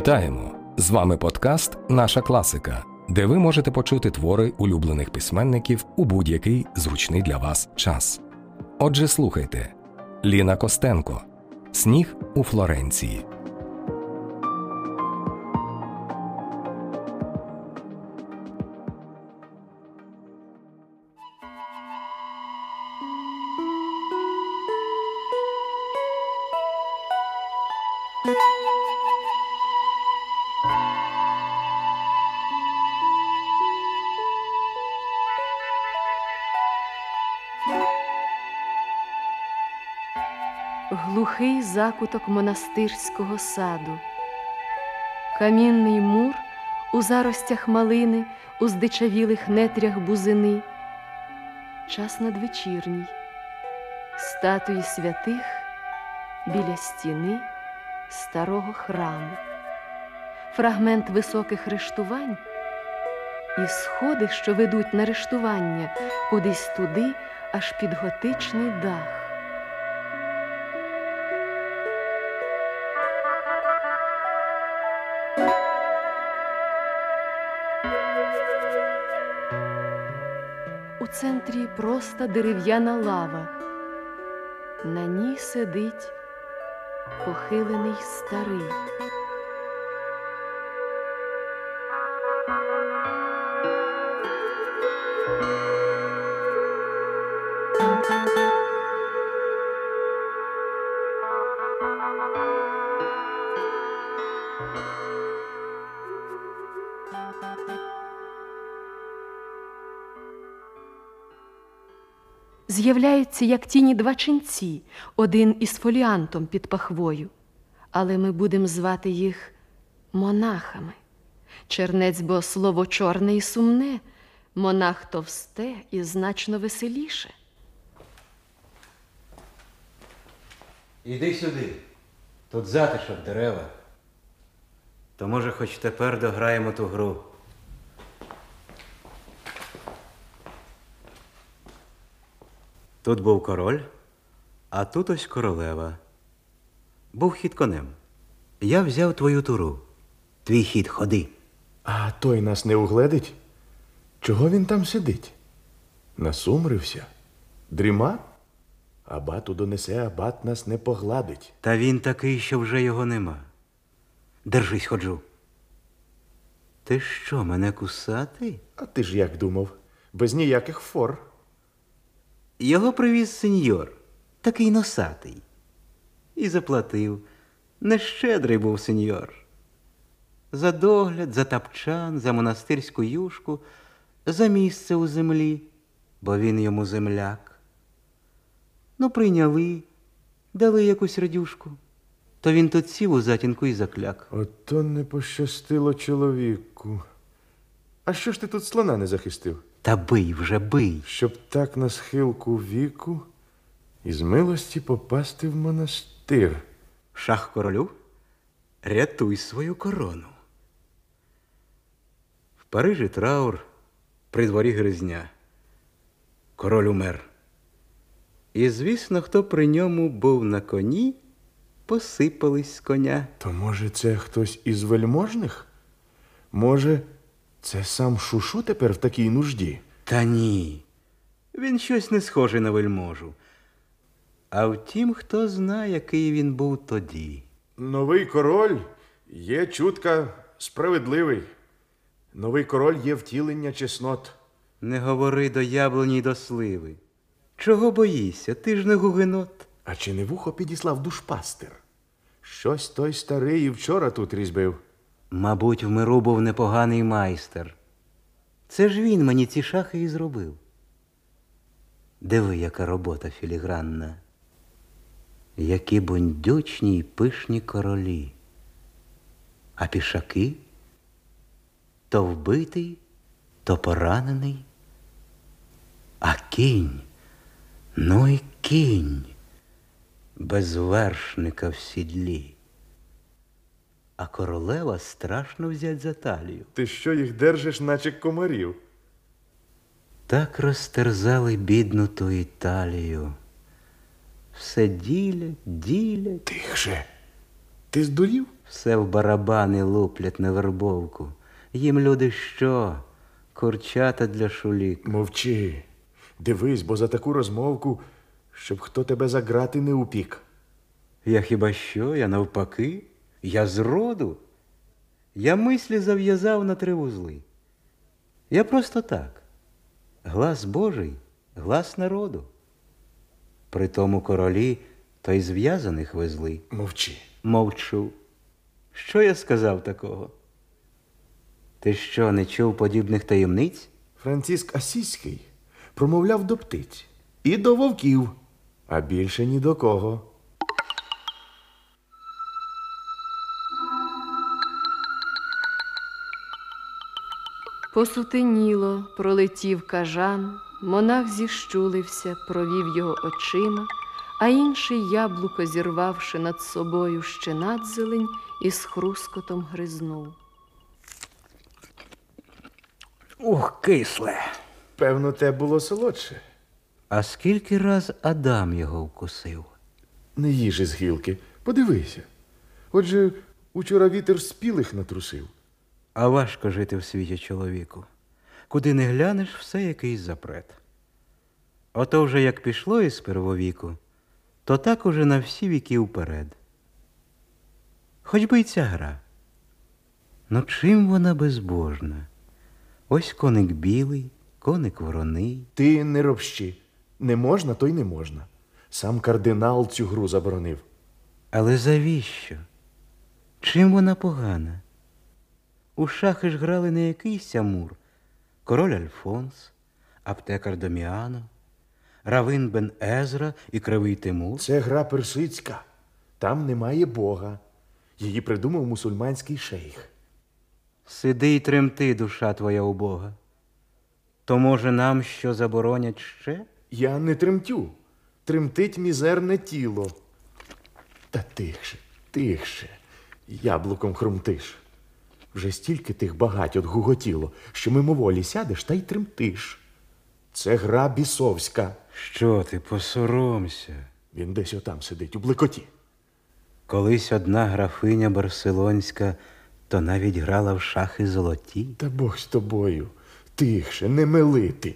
Вітаємо! З вами подкаст Наша класика, де ви можете почути твори улюблених письменників у будь-який зручний для вас час. Отже, слухайте Ліна Костенко Сніг у Флоренції. Закуток монастирського саду, камінний мур у заростях малини, у здичавілих нетрях бузини, час надвечірній, статуї святих біля стіни старого храму, фрагмент високих рештувань і сходи, що ведуть на рештування кудись туди, аж під готичний дах. Центрі проста дерев'яна лава, на ній сидить похилений старий. З'являються, як тіні два ченці, один із фоліантом під пахвою, але ми будемо звати їх монахами. Чернець, бо слово чорне і сумне, монах товсте і значно веселіше. Іди сюди. Тут затишок дерева. То може хоч тепер дограємо ту гру. Тут був король, а тут ось королева. Був хід конем. Я взяв твою туру. Твій хід ходи. А той нас не угледить? Чого він там сидить? Насумрився? Дріма? Абату донесе, абат нас не погладить. Та він такий, що вже його нема. Держись, ходжу. Ти що, мене кусати? А ти ж як думав? Без ніяких фор. Його привіз сеньор, такий носатий. І заплатив. Нещедрий був сеньор. За догляд, за тапчан, за монастирську юшку, за місце у землі, бо він йому земляк. Ну, прийняли, дали якусь радюшку. То він тут сів у затінку і закляк. Ото не пощастило чоловіку. А що ж ти тут слона не захистив? Та бий вже бий. Щоб так на схилку віку із милості попасти в монастир. Шах королю, рятуй свою корону. В Парижі траур, при дворі гризня. Король умер. І, звісно, хто при ньому був на коні, посипались з коня. То може це хтось із вельможних? Може, це сам Шушу тепер в такій нужді? Та ні. Він щось не схожий на вельможу. А втім, хто знає, який він був тоді. Новий король є чутка справедливий. Новий король є втілення чеснот. Не говори до яблуні й до сливи. Чого боїшся? Ти ж не гугенот. А чи не вухо підіслав душпастер? Щось той старий і вчора тут різьбив. Мабуть, в миру був непоганий майстер. Це ж він мені ці шахи і зробив. Диви, яка робота філігранна. Які бундючні й пишні королі. А пішаки то вбитий, то поранений. А кінь, ну й кінь, без вершника в сідлі. А королева страшно взять за талію. Ти що їх держиш, наче комарів? Так розтерзали бідну ту Італію. Все ділять, ділять. Тихше. Ти здурів? Все в барабани луплять на вербовку. Їм люди що? Курчата для шулік. Мовчи. Дивись, бо за таку розмовку, щоб хто тебе за грати не упік. Я хіба що? Я навпаки? Я зроду. Я мислі зав'язав на три вузли. Я просто так. Глас Божий, глас народу. При тому королі то й зв'язаних везли. Мовчи. Мовчу. Що я сказав такого? Ти що, не чув подібних таємниць? Франциск Асіський промовляв до птиць і до вовків, а більше ні до кого. Посутеніло, пролетів кажан, монах зіщулився, провів його очима, а інший яблуко, зірвавши над собою ще надзелень, і з хрускотом гризнув. Ух, кисле. Певно, те було солодше. А скільки раз Адам його вкусив? Не їж із гілки. Подивися. Отже, учора вітер спілих натрусив. А важко жити в світі чоловіку. Куди не глянеш, все якийсь запрет. Ото вже як пішло із первовіку, то так уже на всі віки вперед. Хоч би й ця гра. Ну чим вона безбожна? Ось коник білий, коник вороний. Ти не робщи. Не можна, то й не можна. Сам кардинал цю гру заборонив. Але завіщо? Чим вона погана? У шахи ж грали не якийсь Амур, король Альфонс, аптекар Доміано, Равин Бен Езра і Кривий Тимур. Це гра персидська. Там немає Бога. Її придумав мусульманський шейх. Сиди й тремти, душа твоя убога. То, може, нам що заборонять ще? Я не тремтю. Тремтить мізерне тіло. Та тихше, тихше. Яблуком хрумтиш. Вже стільки тих багать от гуготіло, що мимоволі сядеш та й тремтиш. Це гра бісовська. Що ти, посоромся? Він десь отам сидить, у блекоті. Колись одна графиня барселонська, то навіть грала в шахи золоті. Та Бог з тобою. Тихше, не мелити.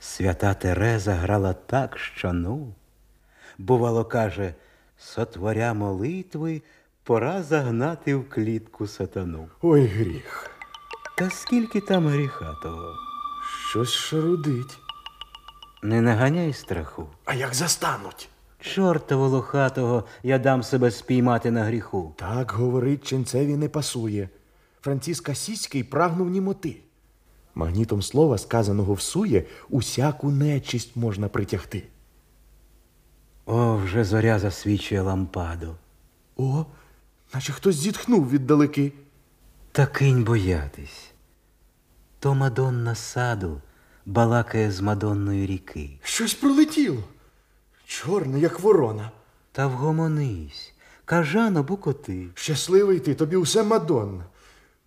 Свята Тереза грала так, що ну. Бувало, каже, сотворя молитви, пора загнати в клітку сатану. Ой, гріх. Та скільки там гріха того? Щось шарудить. Не наганяй страху. А як застануть? Чорта волохатого я дам себе спіймати на гріху. Так говорить ченцеві не пасує. Франциск Асіський прагнув німоти. Магнітом слова, сказаного всує, усяку нечисть можна притягти. О, вже зоря засвічує лампаду. О, наче хтось зітхнув віддалеки. Та кинь боятись. То Мадонна саду балакає з Мадонною ріки. Щось пролетіло. Чорне, як ворона. Та вгомонись, кажано букоти. Щасливий ти, тобі усе Мадонна.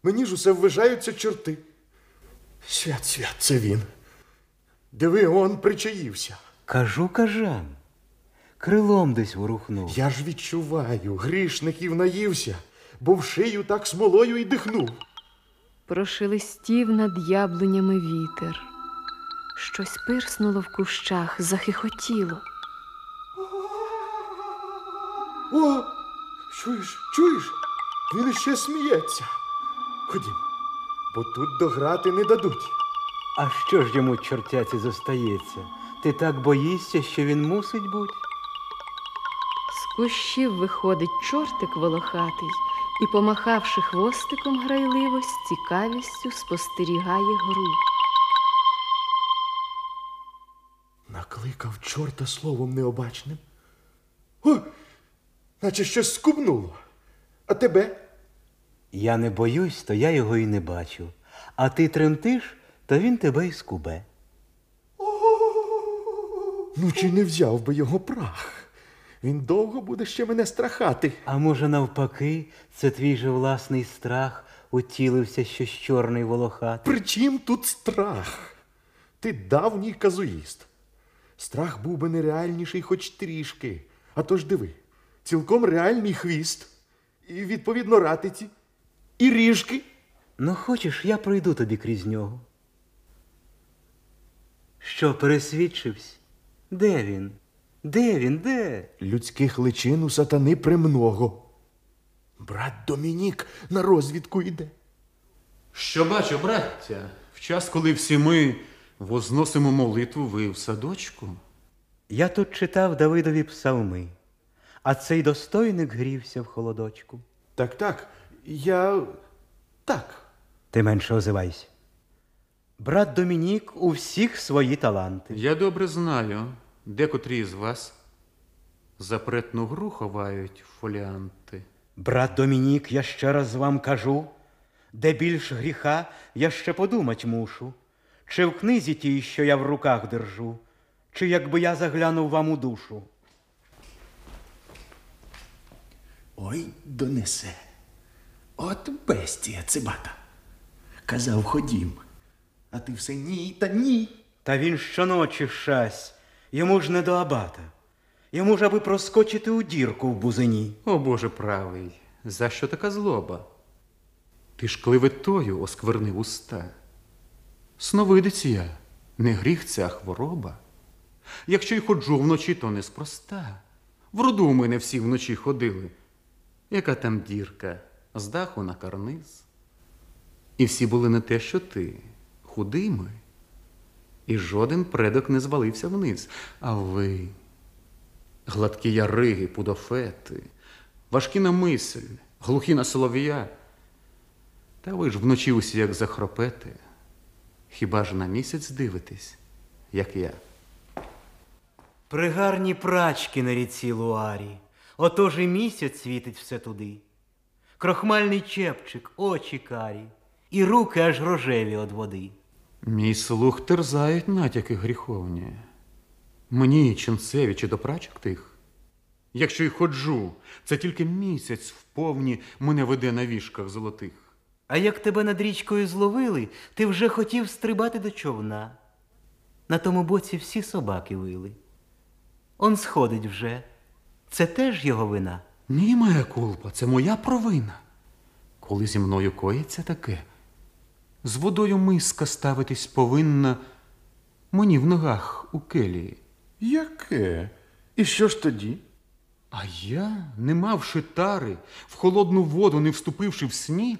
Мені ж усе вважаються чорти. Свят, свят, це він. Диви, он причаївся. Кажу, кажан. Крилом десь ворухнув. Я ж відчуваю, грішників наївся, бо в шию так смолою й дихнув. Прошелестів над яблунями вітер. Щось пирснуло в кущах, захихотіло. О, чуєш, чуєш? Він іще сміється. Ходім, бо тут дограти не дадуть. А що ж йому чортяці зостається? Ти так боїшся, що він мусить бути? З кущів виходить чортик волохатий і, помахавши хвостиком грайливо, з цікавістю спостерігає гру. Накликав чорта словом необачним. О, наче щось скубнуло. А тебе? Я не боюсь, то я його і не бачу. А ти тремтиш, то він тебе й скубе. Ну, чи не взяв би його прах? Він довго буде ще мене страхати. А може, навпаки, це твій же власний страх утілився щось чорний волохатий? При чим тут страх? Ти давній казуїст. Страх був би нереальніший хоч трішки. А то ж диви, цілком реальний хвіст. і відповідно ратиці, і ріжки. Ну, хочеш, я пройду тобі крізь нього. Що, пересвідчився? Де він? Де він? Де? Людських личин у сатани премного. Брат Домінік на розвідку йде. Що бачу, браття, в час, коли всі ми возносимо молитву, ви в садочку. Я тут читав Давидові псалми, а цей достойник грівся в холодочку. Так, так, я. Так. Ти менше озивайся. Брат Домінік у всіх свої таланти. Я добре знаю, декотрі з вас запретну гру ховають фоліанти. Брат Домінік, я ще раз вам кажу, де більш гріха, я ще подумать мушу, чи в книзі тій, що я в руках держу, чи якби я заглянув вам у душу. Ой, донесе. От бестія цибата. Казав, ходім. А ти все ні та ні. Та він щоночі щась, йому ж не до абата. Йому ж аби проскочити у дірку в бузині. О Боже правий, за що така злоба? Ти ж клеветою осквернив уста. Сновидець я, не гріх ця хвороба. Якщо й ходжу вночі, то неспроста. В роду у мене всі вночі ходили. Яка там дірка, з даху на карниз. І всі були не те, що ти, худими. І жоден предок не звалився вниз. А ви, гладкі яриги, пудофети, важкі на мисль, глухі на солов'я. Та ви ж вночі усі як захропете. Хіба ж на місяць дивитесь, як я? Пригарні прачки на ріці Луарі, отож і місяць світить все туди. Крохмальний чепчик, очі карі, і руки аж рожеві од води. Мій слух терзають натяки гріховні. Мені, ченцеві, чи до прачок тих. Якщо й ходжу, це тільки місяць вповні мене веде на вішках золотих. А як тебе над річкою зловили, ти вже хотів стрибати до човна. На тому боці всі собаки вили. Он сходить вже. Це теж його вина. Ні, моя кулпа, це моя провина. Коли зі мною коїться таке, з водою миска ставитись повинна мені в ногах у келії. Яке? І що ж тоді? А я, не мавши тари, в холодну воду не вступивши в сні,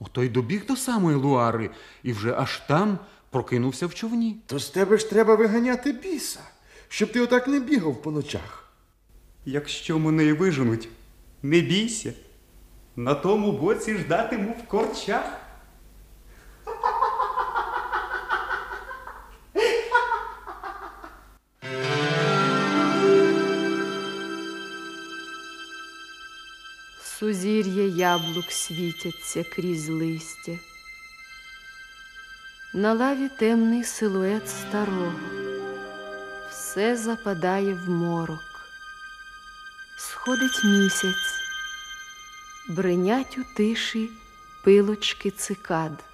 ото й добіг до самої луари і вже аж там прокинувся в човні. То з тебе ж треба виганяти біса, щоб ти отак не бігав по ночах. Якщо мене й виженуть, не бійся. На тому боці ждатиму в корчах. Сузір'я яблук світяться крізь листя. На лаві темний силует старого, все западає в морок. Сходить місяць, бринять у тиші пилочки цикад.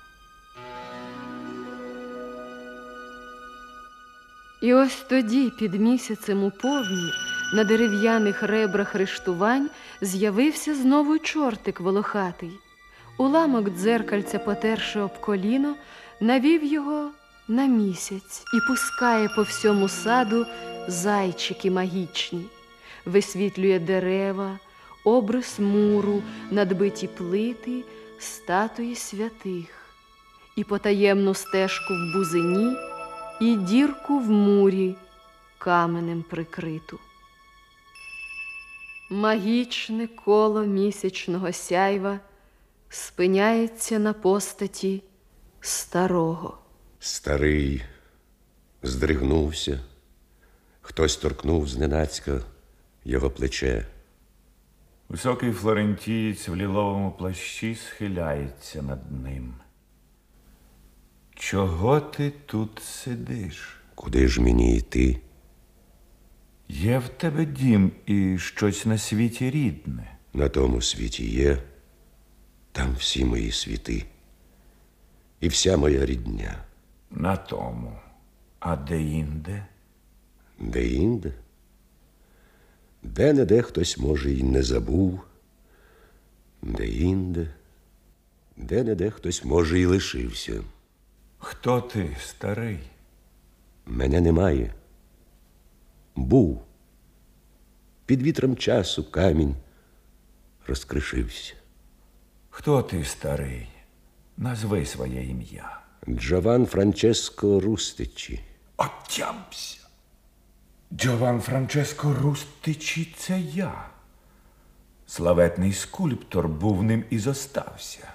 І ось тоді, під місяцем у повні, на дерев'яних ребрах рештувань з'явився знову чортик волохатий. Уламок дзеркальця, потерши об коліно, навів його на місяць і пускає по всьому саду зайчики магічні, висвітлює дерева, обрис муру, надбиті плити, статуї святих, і потаємну стежку в бузині, і дірку в мурі каменем прикриту. Магічне коло місячного сяйва спиняється на постаті старого. Старий здригнувся, хтось торкнув зненацька його плече. Високий флорентієць в ліловому плащі схиляється над ним. Чого ти тут сидиш? Куди ж мені йти? Є в тебе дім і щось на світі рідне. На тому світі є, там всі мої світи, і вся моя рідня, На тому. А де інде? де інде, де не де хтось, може, й не забув, Де-інде, де-не-де хтось може і лишився. Хто ти, старий? Мене немає. Був. Під вітром часу камінь розкришився. Хто ти, старий? Назви своє ім'я. Джован Франческо Рустичі. Отямся. Джован Франческо Рустичі це я. Славетний скульптор був ним і зостався.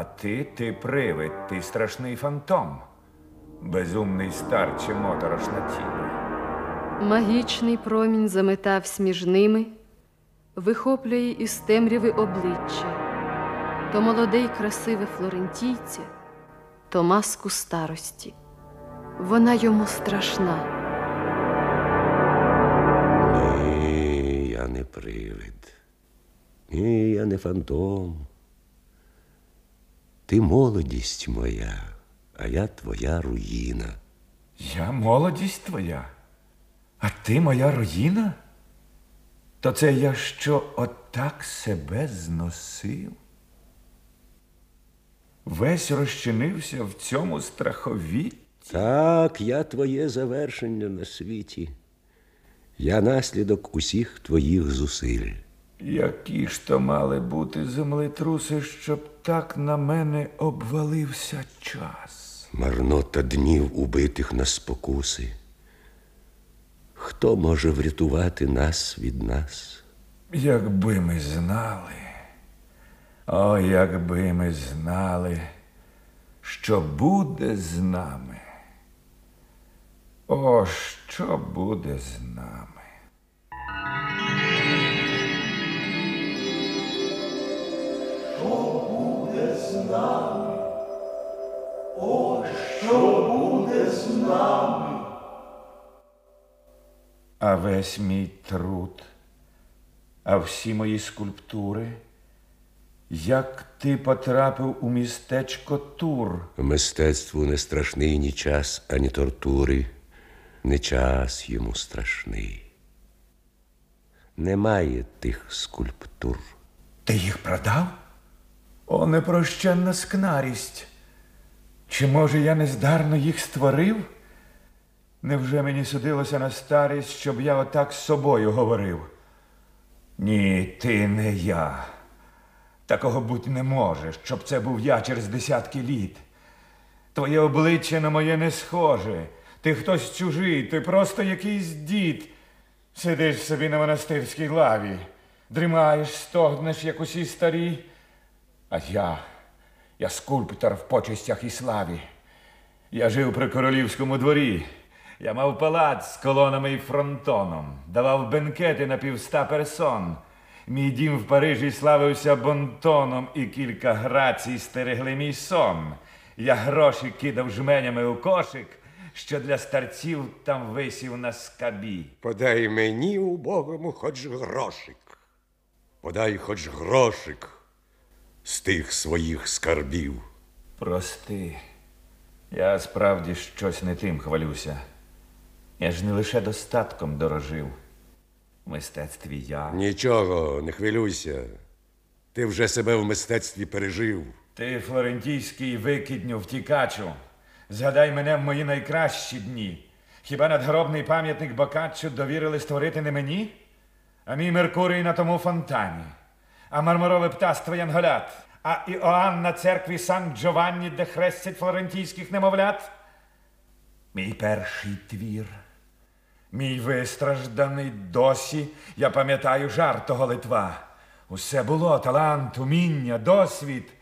А ти, ти привид, ти страшний фантом, безумний старче моторошна тінь. Магічний промінь заметавсь між ними, вихоплює із темряви обличчя, то молоде й красиве флорентійця, то маску старості. Вона йому страшна. Ні, я не привид. Ні, я не фантом. Ти молодість моя, а я твоя руїна. Я молодість твоя, а ти моя руїна? То це я що отак себе зносив? Весь розчинився в цьому страховітті. Так, я твоє завершення на світі. Я наслідок усіх твоїх зусиль. Які ж то мали бути землетруси, щоб так на мене обвалився час? Марнота днів убитих на спокуси. Хто може врятувати нас від нас? Якби ми знали, о, якби ми знали, що буде з нами. О, що буде з нами? А весь мій труд, а всі мої скульптури, як ти потрапив у містечко Тур? Мистецтву не страшний ні час, ані тортури, не час йому страшний. Немає тих скульптур. Ти їх продав? О, непрощенна скнарість. Чи, може, я нездарно їх створив? Невже мені судилося на старість, щоб я отак з собою говорив? Ні, ти не я. Такого бути не може, щоб це був я через десятки літ. Твоє обличчя на моє не схоже. Ти хтось чужий, ти просто якийсь дід. Сидиш собі на монастирській лаві, дрімаєш, стогнеш, як усі старі. А я, я скульптор в почестях і славі. Я жив при королівському дворі. Я мав палац з колонами і фронтоном, давав бенкети на півста персон. Мій дім в Парижі славився бонтоном, і кілька грацій стерегли мій сон. Я гроші кидав жменями у кошик, що для старців там висів на скабі. Подай мені убогому хоч грошик. Подай хоч грошик з тих своїх скарбів. Прости, я справді щось не тим хвалюся. Я ж не лише достатком дорожив. В мистецтві я. Нічого, не хвилюйся. Ти вже себе в мистецтві пережив. Ти, флорентійський викидню втікачу, згадай мене в мої найкращі дні. Хіба надгробний пам'ятник Бокаччо довірили створити не мені? А мій Меркурій на тому фонтані, а мармурове птаство Янголят, а Іоанн на церкві Сан Джованні, де хрестять флорентійських немовлят? Мій перший твір, мій вистражданий досі, я пам'ятаю жар того Литва. Усе було талант, уміння, досвід.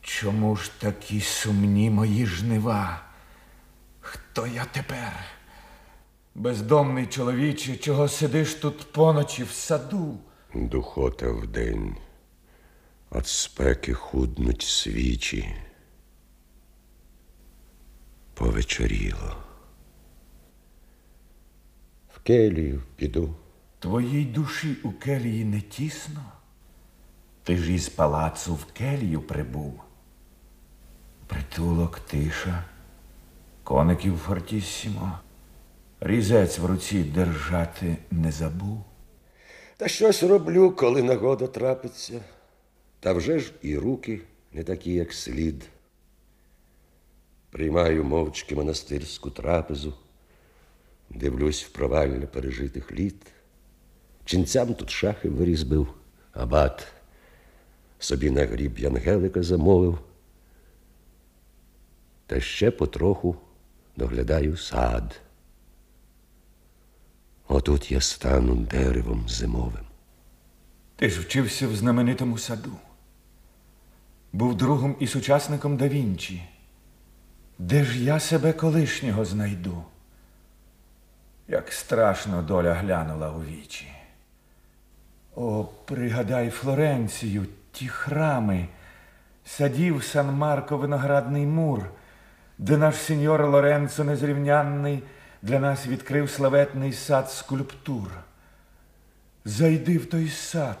Чому ж такі сумні мої жнива? Хто я тепер? Бездомний чоловіче, чого сидиш тут поночі в саду? Духота вдень, от спеки худнуть свічі. Повечоріло. В келію піду. Твоїй душі у келії не тісно? Ти ж із палацу в келію прибув. Притулок тиша, коників фортісімо. Різець в руці держати не забув. Та щось роблю, коли нагода трапиться. Та вже ж і руки не такі, як слід. Приймаю мовчки монастирську трапезу, дивлюсь в провальне пережитих літ. Ченцям тут шахи вирізбив, абат собі на гріб Янгелика замовив. Та ще потроху доглядаю сад. Отут я стану деревом зимовим. Ти ж вчився в знаменитому саду. Був другом і сучасником да Вінчі. Де ж я себе колишнього знайду? Як страшно доля глянула у вічі. О, пригадай Флоренцію, ті храми, садів Сан Марко виноградний мур, де наш сеньор Лоренцо незрівнянний для нас відкрив славетний сад скульптур. Зайди в той сад,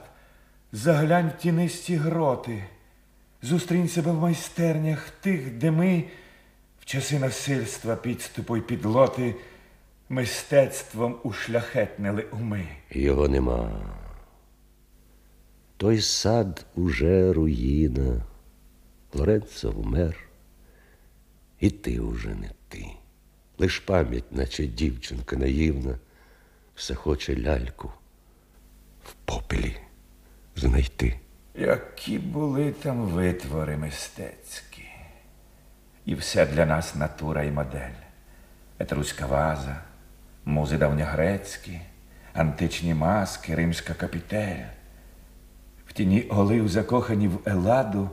заглянь в тінисті гроти, зустрінь себе в майстернях тих, де ми в часи насильства, підступу й підлоти мистецтвом ушляхетнили уми. Його нема. Той сад уже руїна. Лоренцо вмер, і ти уже не ти. Лиш пам'ять, наче дівчинка наївна, все хоче ляльку в попелі знайти. Які були там витвори мистецькі. І все для нас натура і модель. Етруська ваза, музи давньогрецькі, античні маски, римська капітель. В тіні олив закохані в Еладу,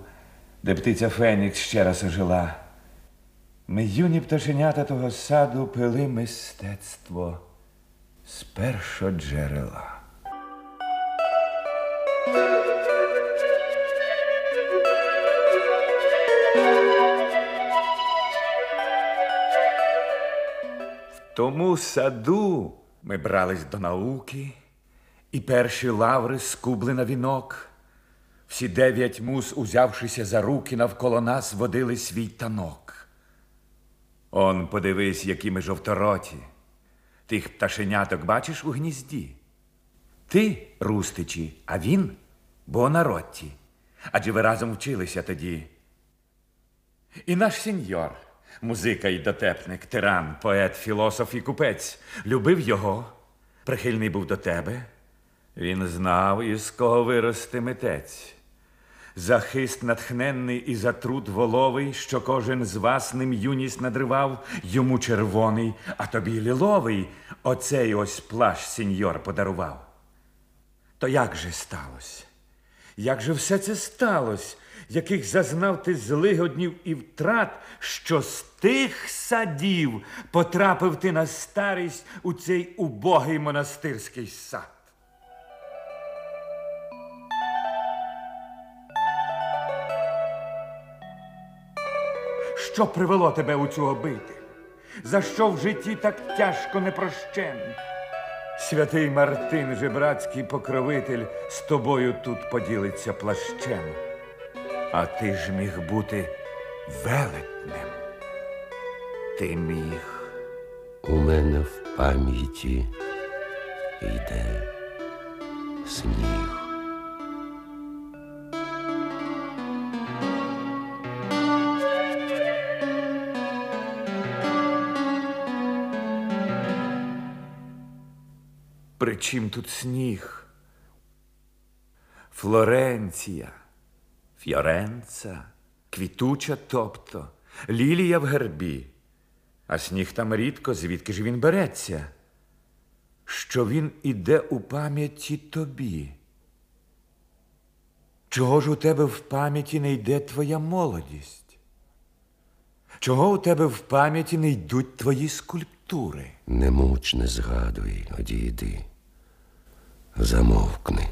де птиця Фенікс ще раз ожила. Ми юні пташенята того саду пили мистецтво з першого джерела. В тому саду ми брались до науки, і перші лаври скубли на вінок. Всі дев'ять муз, узявшися за руки, навколо нас водили свій танок. Он подивись, які ми жовтороті. Тих пташеняток бачиш у гнізді. Ти, Рустичі, а він Бонаротті. Адже ви разом вчилися тоді. І наш сеньор, музика й дотепник, тиран, поет, філософ і купець, любив його, прихильний був до тебе. Він знав, із кого вирости митець. Захист натхненний і за труд воловий, що кожен з вас ним юність надривав, йому червоний, а тобі ліловий, оцей ось плащ сеньор подарував. То як же сталося? Як же все це сталося, яких зазнав ти злигоднів і втрат, що з тих садів потрапив ти на старість у цей убогий монастирський сад? Що привело тебе у цю обитель? За що в житті так тяжко непрощен? Святий Мартин, жебрацький покровитель, з тобою тут поділиться плащем. А ти ж міг бути велетнем. Ти міг. У мене в пам'яті йде сніг. При чим тут сніг? Флоренція, Фьоренца, квітуча, тобто, лілія в гербі, а сніг там рідко, звідки ж він береться? Що він іде у пам'яті тобі? Чого ж у тебе в пам'яті не йде твоя молодість? Чого у тебе в пам'яті не йдуть твої скульптури? Не муч, не згадуй, одійди, замовкни.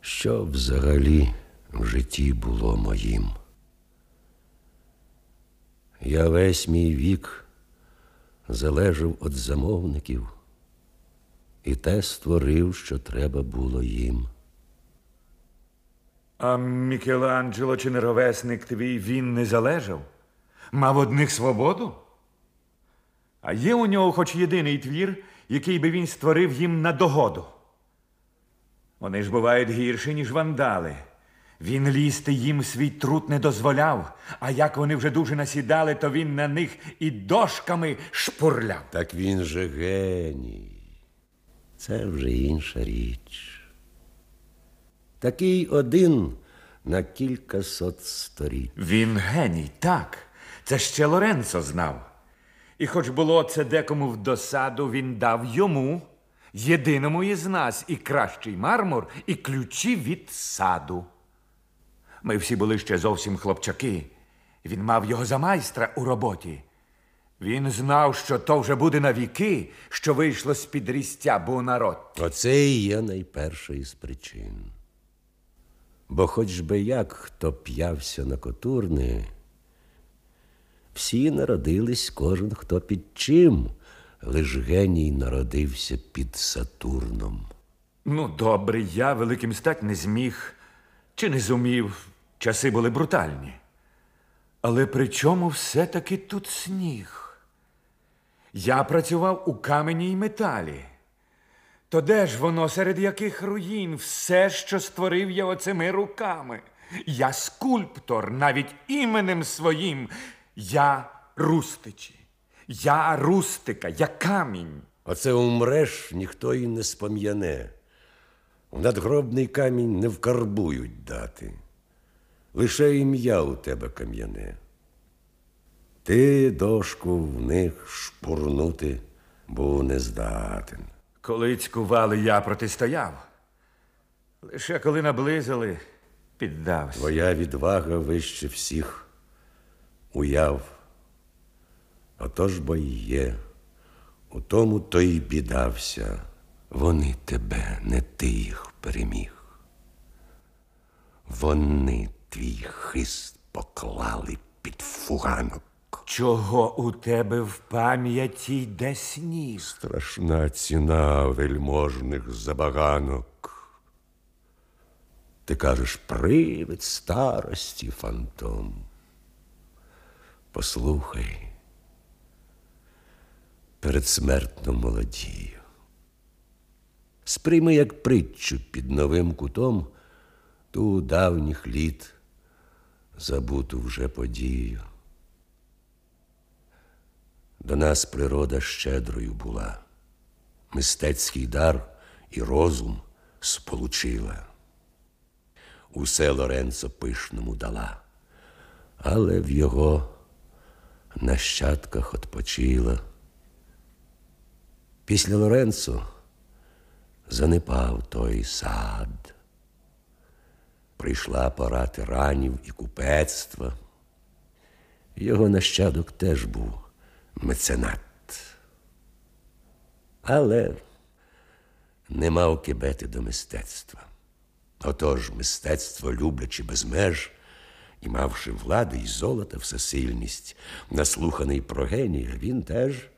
Що взагалі в житті було моїм? Я весь мій вік залежав від замовників і те створив, що треба було їм. А Мікеланджело чи не ровесник твій він не залежав? Мав одних свободу? А є у нього хоч єдиний твір, який би він створив їм на догоду. Вони ж бувають гірші, ніж вандали. Він лізти їм свій труд не дозволяв, а як вони вже дуже насідали, то він на них і дошками шпурляв. Так він же геній. Це вже інша річ. Такий один на кількасот сторіч. Він геній, так. Це ще Лоренцо знав. І хоч було це декому в досаду, він дав йому, єдиному із нас, і кращий мармур, і ключі від саду. Ми всі були ще зовсім хлопчаки. Він мав його за майстра у роботі. Він знав, що то вже буде на віки, що вийшло з-під рістя народ. Оце і є найперша із причин. Бо хоч би як хто п'явся на котурни, всі народились кожен хто під чим, лиш геній народився під Сатурном. Ну, добре, я великим стать не зміг чи не зумів. Часи були брутальні. Але при чому все-таки тут сніг? Я працював у камені й металі. То де ж воно, серед яких руїн, все, що створив я оцими руками? Я скульптор, навіть іменем своїм. Я рустичі. Я рустика, я камінь. Оце умреш, ніхто і не спом'яне. В надгробний камінь не вкарбують дати. Лише ім'я у тебе кам'яне. Ти дошку в них шпурнути був не здатен. Коли цькували, я протистояв. Лише коли наблизили, піддався. Твоя відвага вище всіх уяв. Отож бо й є, у тому то й бідався. Вони тебе, не ти їх переміг. Вони твій хист поклали під фуганок. Чого у тебе в пам'яті йде сніг? Страшна ціна вельможних забаганок. Ти кажеш, привид старості фантом. Послухай, передсмертно молодію. Сприйми як притчу під новим кутом ту давніх літ забуту вже подію. До нас природа щедрою була, мистецький дар і розум сполучила. Усе Лоренцо пишному дала, але в його нащадках отпочила. Після Лоренцо занепав той сад. Прийшла пора тиранів і купецтва. Його нащадок теж був меценат. Але не мав кибети до мистецтва. Отож, мистецтво, люблячи без меж, і мавши влади і золота всесильність, наслуханий про генія, він теж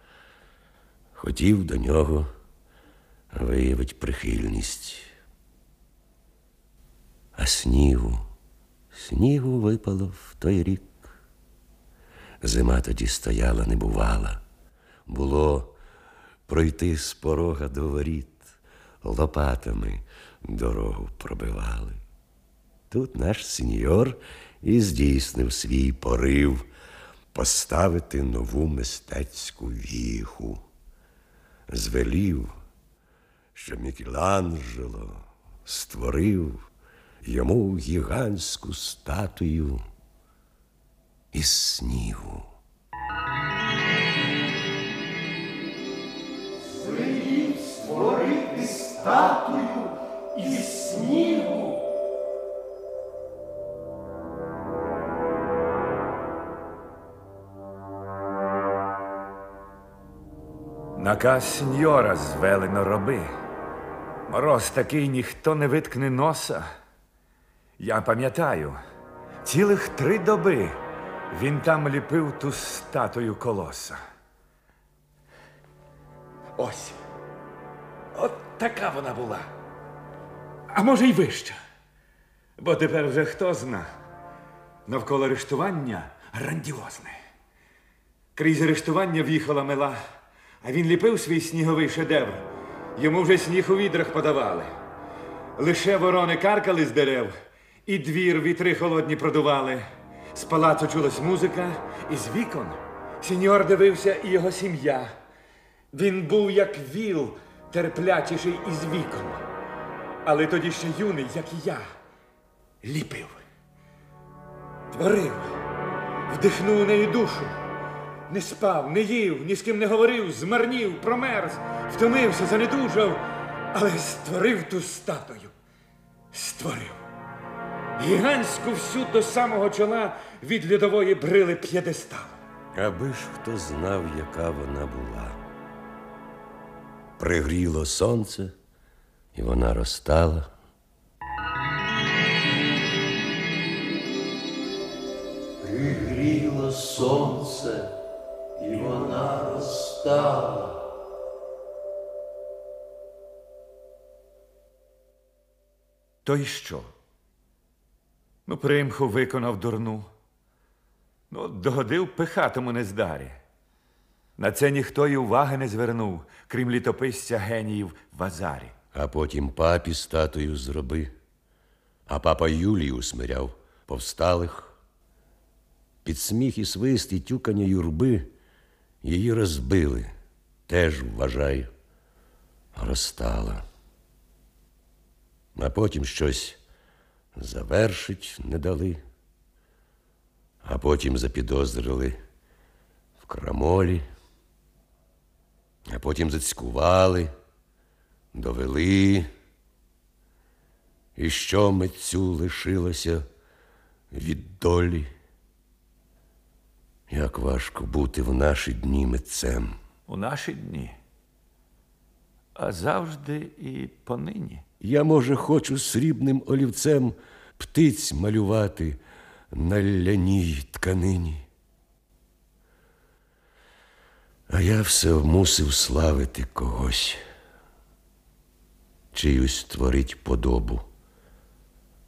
хотів до нього виявить прихильність. А снігу, снігу випало в той рік. Зима тоді стояла, не бувала. Було пройти з порога до воріт, лопатами дорогу пробивали. Тут наш сеньор і здійснив свій порив поставити нову мистецьку віху. Звелів, що Мікеланджело створив йому гігантську статую із снігу. Звелів створити статую із снігу. Наказ сеньора звелено роби. Мороз такий ніхто не виткне носа. Я пам'ятаю, цілих три доби він там ліпив ту статую колоса. Ось. От така вона була. А може, й вища. Бо тепер вже хто зна. Навколо арештування грандіозне. Крізь арештування в'їхала мила, а він ліпив свій сніговий шедевр. Йому вже сніг у відрах подавали. Лише ворони каркали з дерев, і двір вітри холодні продували. З палацу чулась музика, і з вікон сеньор дивився і його сім'я. Він був як віл, терплячіший із вікон. Але тоді ще юний, як і я, ліпив, творив, вдихнув у неї душу. Не спав, не їв, ні з ким не говорив, змарнів, промерз, втомився, занедужав, але створив ту статую. Створив. Гігантську всю до самого чола від льодової брили п'єдестал. Аби ж хто знав, яка вона була. Пригріло сонце, і вона розтала. Пригріло сонце, і вона розстала. То й що? Ну, примху виконав дурну. Ну, догодив пихатому нездарі. На це ніхто й уваги не звернув, крім літописця геніїв в Азарі. А потім папі статую зроби. А папа Юлію усмиряв повсталих. Під сміх і свист і тюкання юрби її розбили, теж вважай, розстала. А потім щось завершить не дали, а потім запідозрили в крамолі, а потім зацькували, довели. І що митцю лишилося від долі? Як важко бути в наші дні митцем. У наші дні. А завжди і понині. Я, може, хочу срібним олівцем птиць малювати на ляній тканині. А я все мусив славити когось, чиюсь творить подобу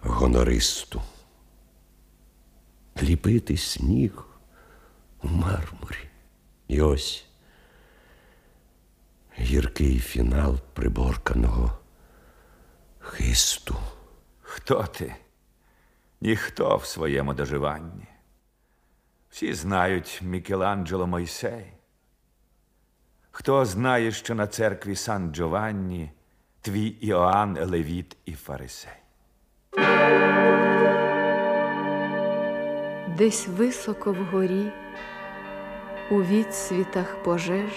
гонористу. Ліпити сніг мармурі. І ось гіркий фінал приборканого хисту. Хто ти? Ніхто в своєму доживанні. Всі знають Мікеланджело Мойсей. Хто знає, що на церкві Сан Джованні твій Іоанн Елевіт і Фарисей. Десь високо вгорі, у відсвітах пожеж,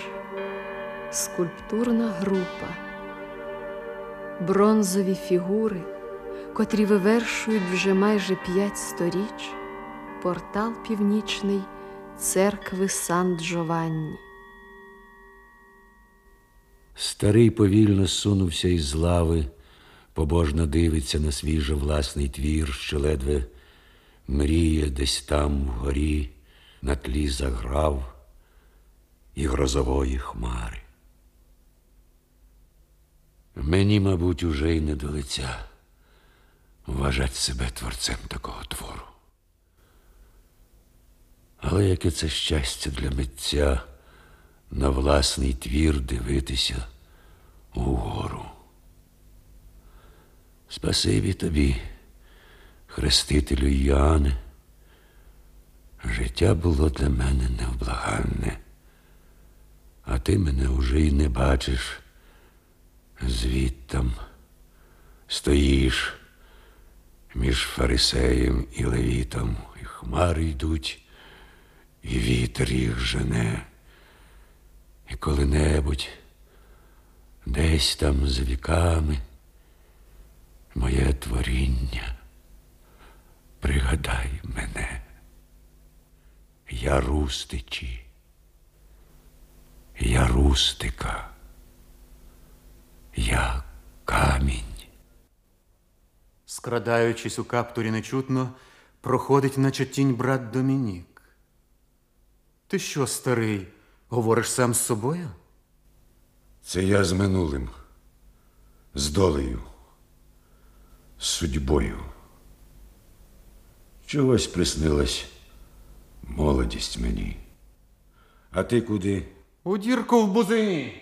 скульптурна група, бронзові фігури, котрі вивершують вже майже п'ять сторіч, портал північний церкви Сан Джованні. Старий повільно сунувся із лави, побожно дивиться несвіжо власний твір, що ледве мріє десь там вгорі, на тлі заграв і грозової хмари. Мені, мабуть, уже й не до лиця вважати себе творцем такого твору. Але яке це щастя для митця на власний твір дивитися угору. Спасибі тобі, хрестителю Яне. Життя було для мене невблаганне, а ти мене уже й не бачиш. Звідтам стоїш між фарисеєм і левітом, і хмари йдуть, і вітер їх жене. І коли-небудь, десь там за віками, моє творіння, пригадай мене, я рустичі, я рустика, я камінь. Скрадаючись у каптурі нечутно, проходить, наче тінь брат Домінік. Ти що, старий, говориш сам з собою? Це я з минулим, з долею, з судьбою. Чогось приснилась молодість мені. А ти куди? У дірку в бузині.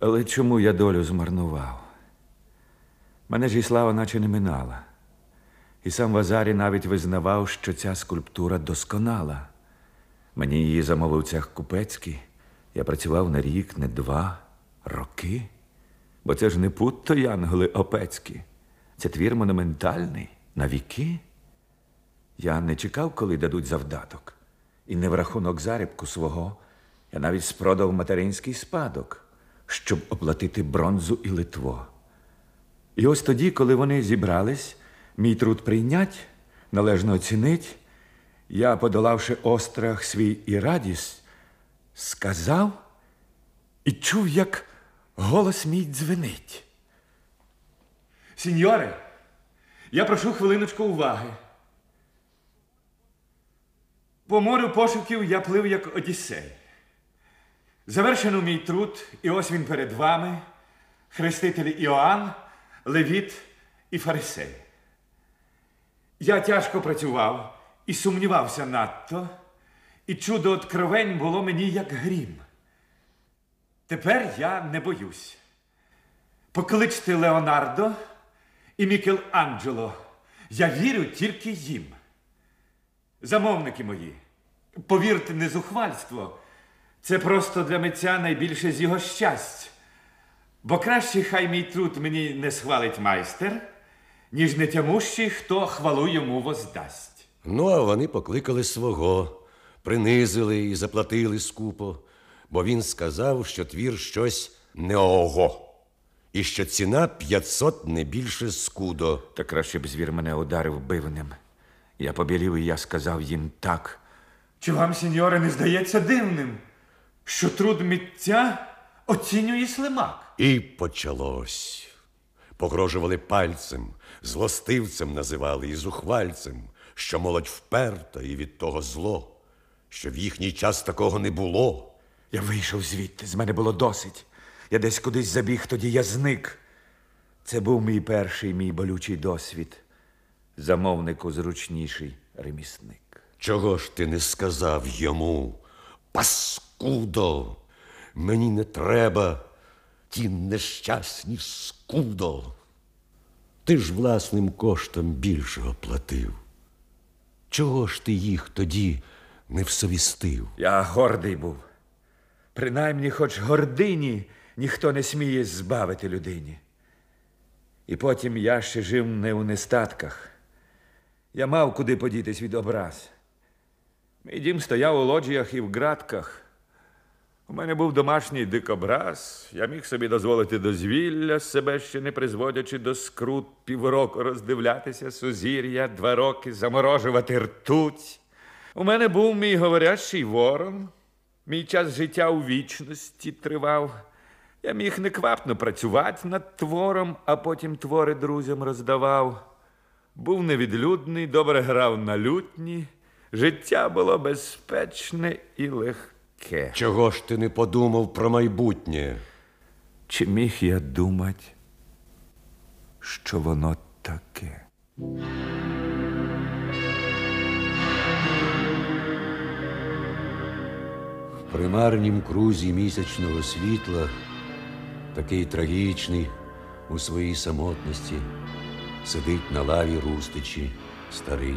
Але чому я долю змарнував? Мене ж і слава наче не минала. І сам Вазарі навіть визнавав, що ця скульптура досконала. Мені її замовив цех купецький. Я працював на рік, не два роки. Бо це ж не путто янголи опецькі. Це твір монументальний на віки. Я не чекав, коли дадуть завдаток. І не в рахунок зарібку свого. Я навіть спродав материнський спадок, щоб оплатити бронзу і литво. І ось тоді, коли вони зібрались, мій труд прийнять, належно оцінить, я, подолавши острах свій і радість, сказав і чув, як голос мій дзвенить. Сіньоре, я прошу хвилиночку уваги. По морю пошуків я плив, як Одіссей. Завершено мій труд, і ось він перед вами, хреститель Іоанн, Левіт і Фарисей. Я тяжко працював і сумнівався надто, і чудо откровень було мені як грім. Тепер я не боюсь. Покличте Леонардо і Мікеланджело. Я вірю тільки їм. Замовники мої, повірте, не зухвальство. Це просто для митця найбільше з його щастя. Бо краще хай мій труд мені не схвалить майстер, ніж нетямущий, хто хвалу йому воздасть. Ну, а вони покликали свого, принизили і заплатили скупо, бо він сказав, що твір щось не ого, і що ціна 500 не більше скудо. Та краще б звір мене ударив бивнем. Я побілів, і я сказав їм так. Чи вам, сеньоре, не здається дивним, що труд митця оцінює слимак? І почалось. Погрожували пальцем, злостивцем називали і зухвальцем, що молодь вперта і від того зло, що в їхній час такого не було. Я вийшов звідти, з мене було досить. Я десь кудись забіг, тоді я зник. Це був мій перший мій болючий досвід. Замовнику зручніший ремісник. Чого ж ти не сказав йому? Паскудо, мені не треба ті нещасні скудо. Ти ж власним коштом більшого платив. Чого ж ти їх тоді не всовістив? Я гордий був. Принаймні, хоч гордині ніхто не сміє збавити людині. І потім я ще жив не у нестатках. Я мав куди подітись від образ. Мій дім стояв у лоджіях і в ґратках. У мене був домашній дикобраз. Я міг собі дозволити дозвілля, себе ще не призводячи до скрут, півроку роздивлятися сузір'я, два роки заморожувати ртуть. У мене був мій говорящий ворон. Мій час життя у вічності тривав. Я міг неквапно працювати над твором, а потім твори друзям роздавав. Був невідлюдний, добре грав на лютні. Життя було безпечне і легке. Чого ж ти не подумав про майбутнє? Чи міг я думати, що воно таке? В примарнім крузі місячного світла, такий трагічний у своїй самотності, сидить на лаві рустичі старий.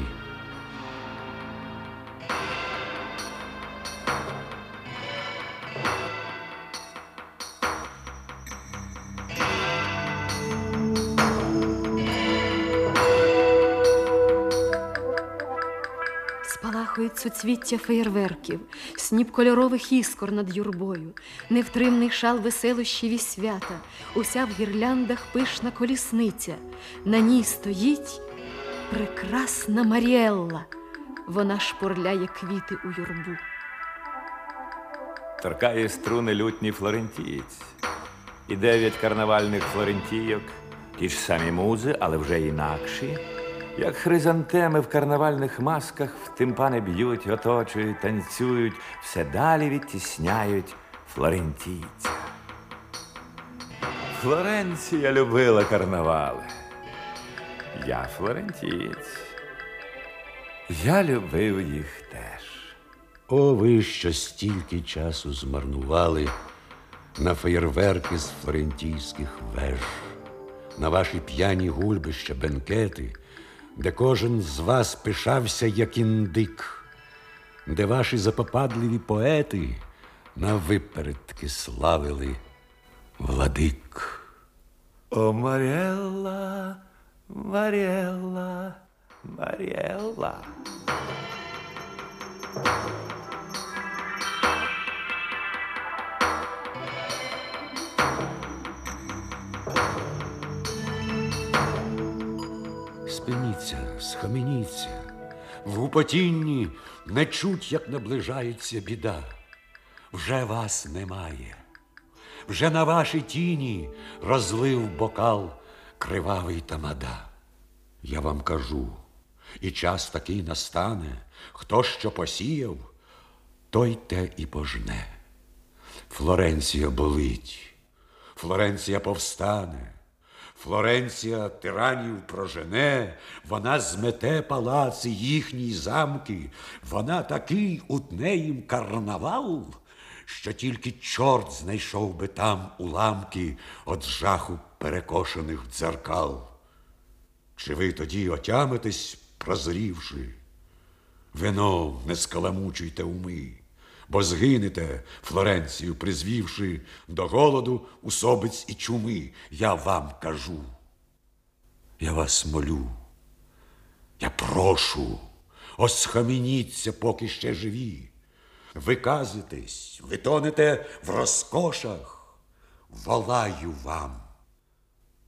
Суцвіття феєрверків, сніп кольорових іскор над юрбою, невтримний шал веселощів і свята, уся в гірляндах пишна колісниця. На ній стоїть прекрасна Маріелла. Вона шпурляє квіти у юрбу. Торкає струни лютній флорентієць. І дев'ять карнавальних флорентійок, ті ж самі музи, але вже інакші, як хризантеми в карнавальних масках в тимпани б'ють, оточують, танцюють, все далі відтісняють флорентійця. Флоренція любила карнавали. Я флорентієць. Я любив їх теж. О, ви що стільки часу змарнували на феєрверки з флорентійських веж, на ваші п'яні гульбища, бенкети, де кожен з вас пишався, як індик, де ваші запопадливі поети на випередки славили владик. О, Маріелла, Маріелла, Маріелла. Спиніться, схаменіться, в гупотінні не чуть, як наближається біда. Вже вас немає, вже на вашій тіні розлив бокал кривавий тамада. Я вам кажу, і час такий настане, хто що посіяв, той те і пожне. Флоренція болить, Флоренція повстане. Флоренція тиранів прожене, вона змете палаци їхні замки, вона такий утне їм карнавал, що тільки чорт знайшов би там уламки от жаху перекошених дзеркал. Чи ви тоді отямитесь, прозрівши? Вино не скаламучуйте уми, бо згинете Флоренцію, призвівши до голоду усобиць і чуми. Я вам кажу. Я вас молю, я прошу, осхамініться, поки ще живі. Ви казитесь, ви тонете в розкошах. Волаю вам,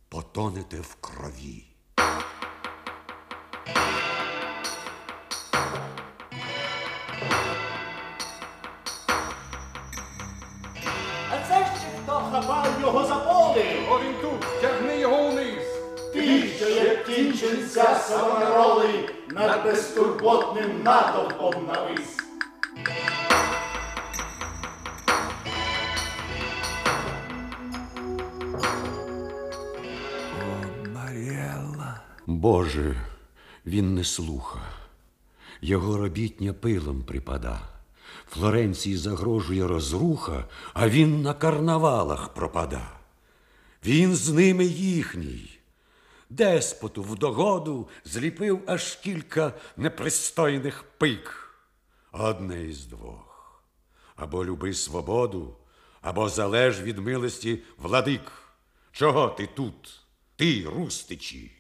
потонете в крові. Що як кінченця самонароли над безтурботним натовпом навис. О, Маріелла. Боже, він не слуха, його робітня пилом припада. Флоренції загрожує розруха, а він на карнавалах пропада. Він з ними їхній. Деспоту в догоду зліпив аж кілька непристойних пик. Одне із двох. Або люби свободу, або залеж від милості владик. Чого ти тут? Ти, рустичі,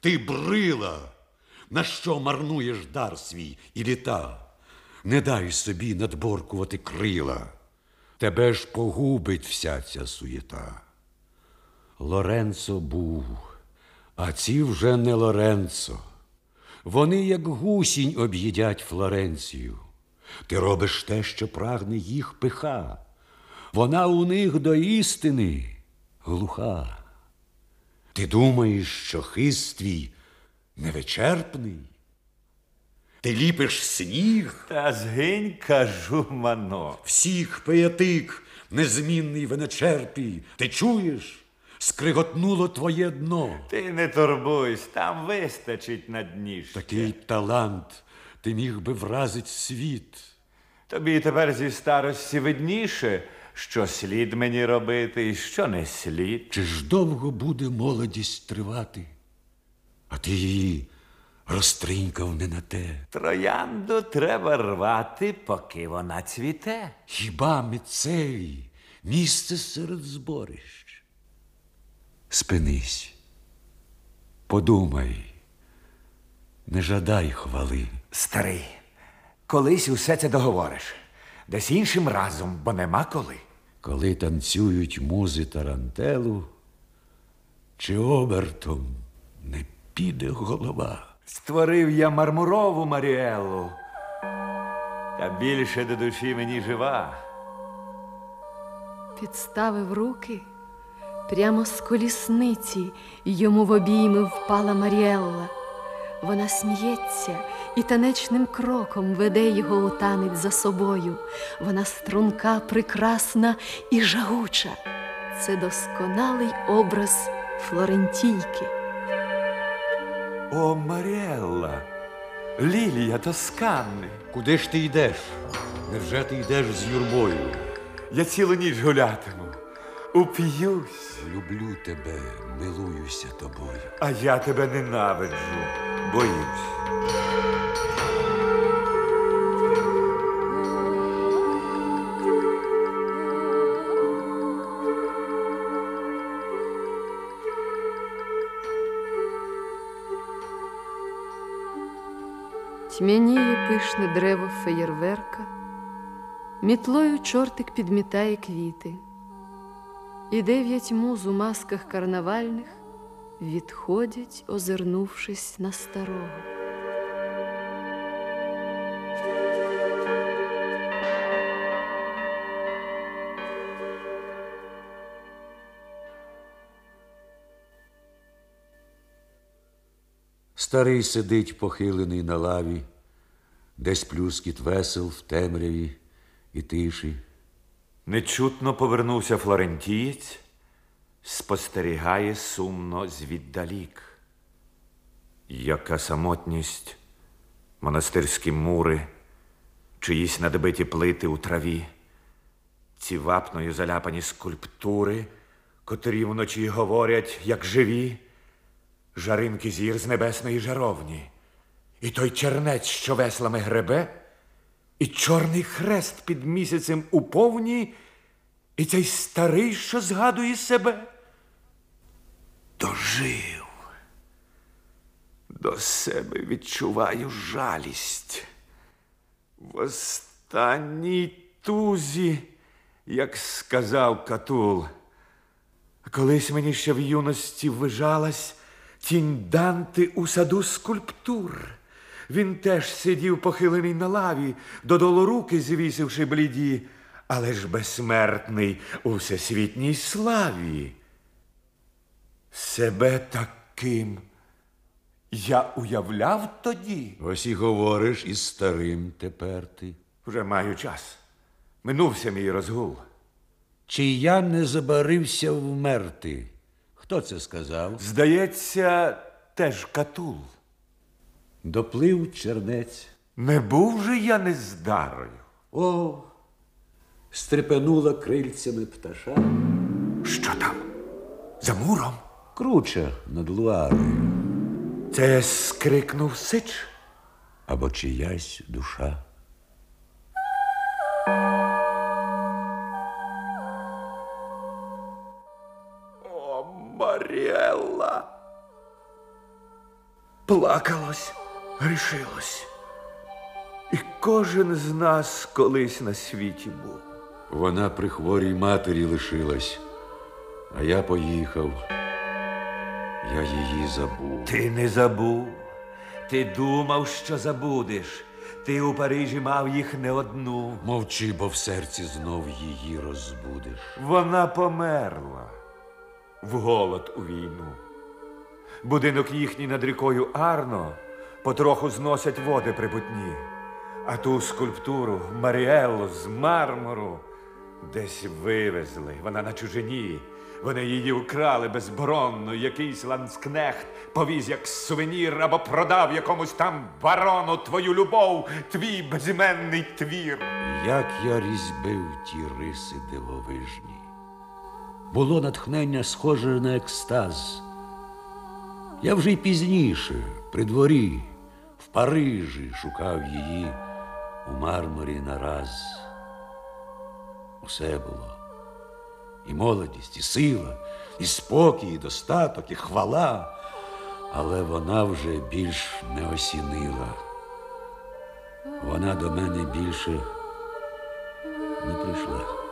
ти брила, на що марнуєш дар свій і літа? Не дай собі надборкувати крила, тебе ж погубить вся ця суєта. Лоренцо був, а ці вже не Лоренцо. Вони, як гусінь, об'їдять Флоренцію. Ти робиш те, що прагне їх пиха. Вона у них до істини глуха. Ти думаєш, що хист твій невичерпний? Ти ліпиш сніг, Та згинь, кажу, мано. всіх пиятик, незмінний виночерпій. Ти чуєш? Скриготнуло твоє дно. Ти не турбуйсь, там вистачить на дні. ще. Такий талант ти міг би вразить світ. Тобі тепер зі старості видніше, що слід мені робити і що не слід. Чи ж довго буде молодість тривати? А ти її розтринькав не на те. Троянду треба рвати, поки вона цвіте. Хіба міцевій місце серед зборищ? Спинись, подумай, не жадай хвали. Старий, колись усе це договориш. Десь іншим разом, бо нема коли. Коли танцюють музи тарантелу, чи обертом не піде голова. Створив я мармурову Маріеллу, та більше до душі мені жива. Підставив руки прямо з колісниці, йому в обійми впала Маріелла. Вона сміється і танечним кроком веде його у танець за собою. Вона струнка, прекрасна і жагуча. Це досконалий образ Флорентійки. О, Маріелла, лілія Тоскани. Куди ж ти йдеш? Невже ти йдеш з юрбою? Я цілу ніч гулятиму, уп'юсь, Люблю тебе, милуюся тобою. а я тебе ненавиджу, боюсь. Тьмяніє пишне дерево феєрверка, мітлою чортик підмітає квіти, і дев'ять муз у масках карнавальних відходять, озирнувшись на старого. Старий сидить похилений на лаві, десь плюскіт весел в темряві і тиші. Нечутно повернувся флорентієць, спостерігає сумно звіддалік. Яка самотність, монастирські мури, чиїсь надбиті плити у траві, ці вапною заляпані скульптури, котрі вночі говорять, як живі, жаринки зір з небесної жаровні, і той чернець, що веслами гребе, і чорний хрест під місяцем у повні, і цей старий, що згадує себе. Дожив. До себе відчуваю жалість. В останній тузі, як сказав Катул. Колись мені ще в юності вижалась тінь Данти у саду скульптур. Він теж сидів похилений на лаві, додолу руки звісивши бліді, але ж безсмертний у всесвітній славі. Себе таким я уявляв тоді. Ось і говориш із старим тепер ти. Вже маю час. Минувся мій розгул. Чи я не забарився вмерти? Хто це сказав? Здається, теж катул. Доплив чернець. Не був же я нездарою. О, стрепенула крильцями пташа. Що там? За муром? Круча над луарою. Це скрикнув сич. Або чиясь душа. О, Маріелла. Плакалось, грішилось. І кожен з нас колись на світі був. Вона при хворій матері лишилась, а я поїхав. Я її забув. Ти не забув. Ти думав, що забудеш. Ти у Парижі мав їх не одну. Мовчи, бо в серці знов її розбудеш. Вона померла в голод у війну. Будинок їхній над рікою Арно потроху зносять води прибутні, а ту скульптуру Маріеллу з мармуру десь вивезли. Вона на чужині. Вони її вкрали безборонно, якийсь ланскнехт повіз як сувенір або продав якомусь там барону твою любов, твій безіменний твір. Як я різьбив ті риси дивовижні. Було натхнення схоже на екстаз. Я вже й пізніше, при дворі, Парижі шукав її у мармурі нараз. Усе було. І молодість, і сила, і спокій, і достаток, і хвала. Але вона вже більш не осінила. Вона до мене більше не прийшла.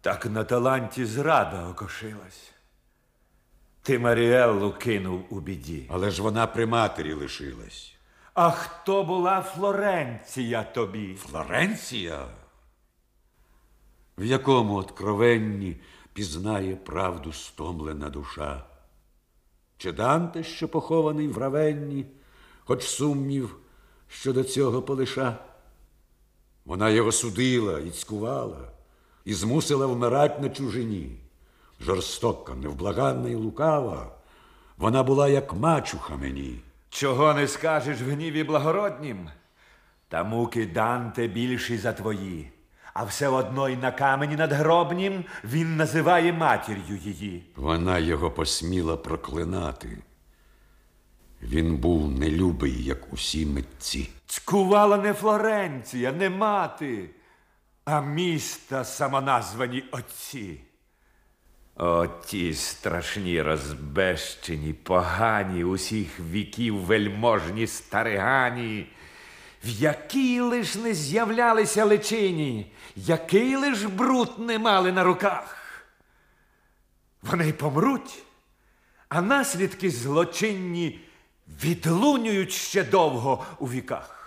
Так на таланті зрада окошилась. Ти Маріеллу кинув у біді. Але ж вона при матері лишилась. А хто була Флоренція тобі? Флоренція? В якому откровенні пізнає правду стомлена душа? Чи Данте, що похований в Равенні, хоч сумнів щодо цього полиша. Вона його судила і цькувала, і змусила вмирать на чужині. Жорстока, невблаганна і лукава. Вона була як мачуха мені. Чого не скажеш в гніві благороднім? Та муки Данте більші за твої, а все одно й на камені надгробнім він називає матір'ю її. Вона його посміла проклинати. Він був нелюбий, як усі митці. Цькувала не Флоренція, не мати, а міста самоназвані отці. О, ті страшні розбещені, погані усіх віків вельможні старигані, в якій лиш не з'являлися личині, який лиш бруд не мали на руках. Вони й помруть, а наслідки злочинні відлунюють ще довго у віках.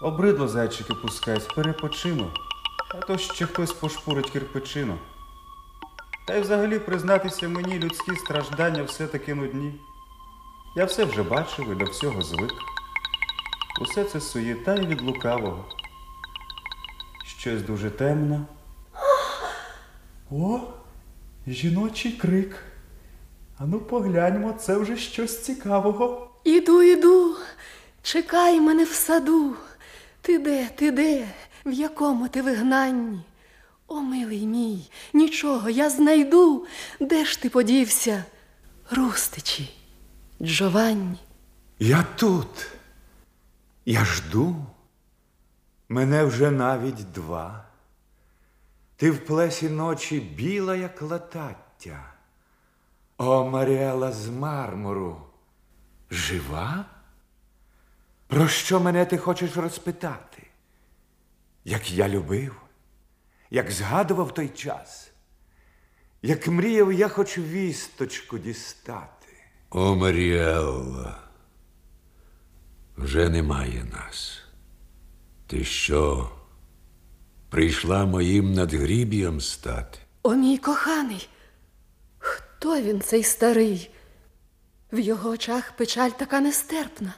Обридло зайчики пускать, перепочину, а то ще хтось пошпурить кирпичину. Та й взагалі признатися мені людські страждання все-таки нудні. Я все вже бачив і до всього звик. Усе це суєта і від лукавого. Щось дуже темно. О, жіночий крик. Ану погляньмо, це вже щось цікавого. Іду, іду, чекай мене в саду. Ти де, ти де, в якому ти вигнанні? О, милий мій, нічого, я знайду. Де ж ти подівся? Рустичі, Джованні. Я тут. Я жду. Мене вже навіть два. Ти в плесі ночі біла, як латаття. О, Маріела з мармуру. Жива? Про що мене ти хочеш розпитати? Як я любив, як згадував той час, як мріяв я хоч вісточку дістати. О, Маріелла, вже немає нас. Ти що, прийшла моїм надгріб'ям стати? О, мій коханий, хто він цей старий? В його очах печаль така нестерпна.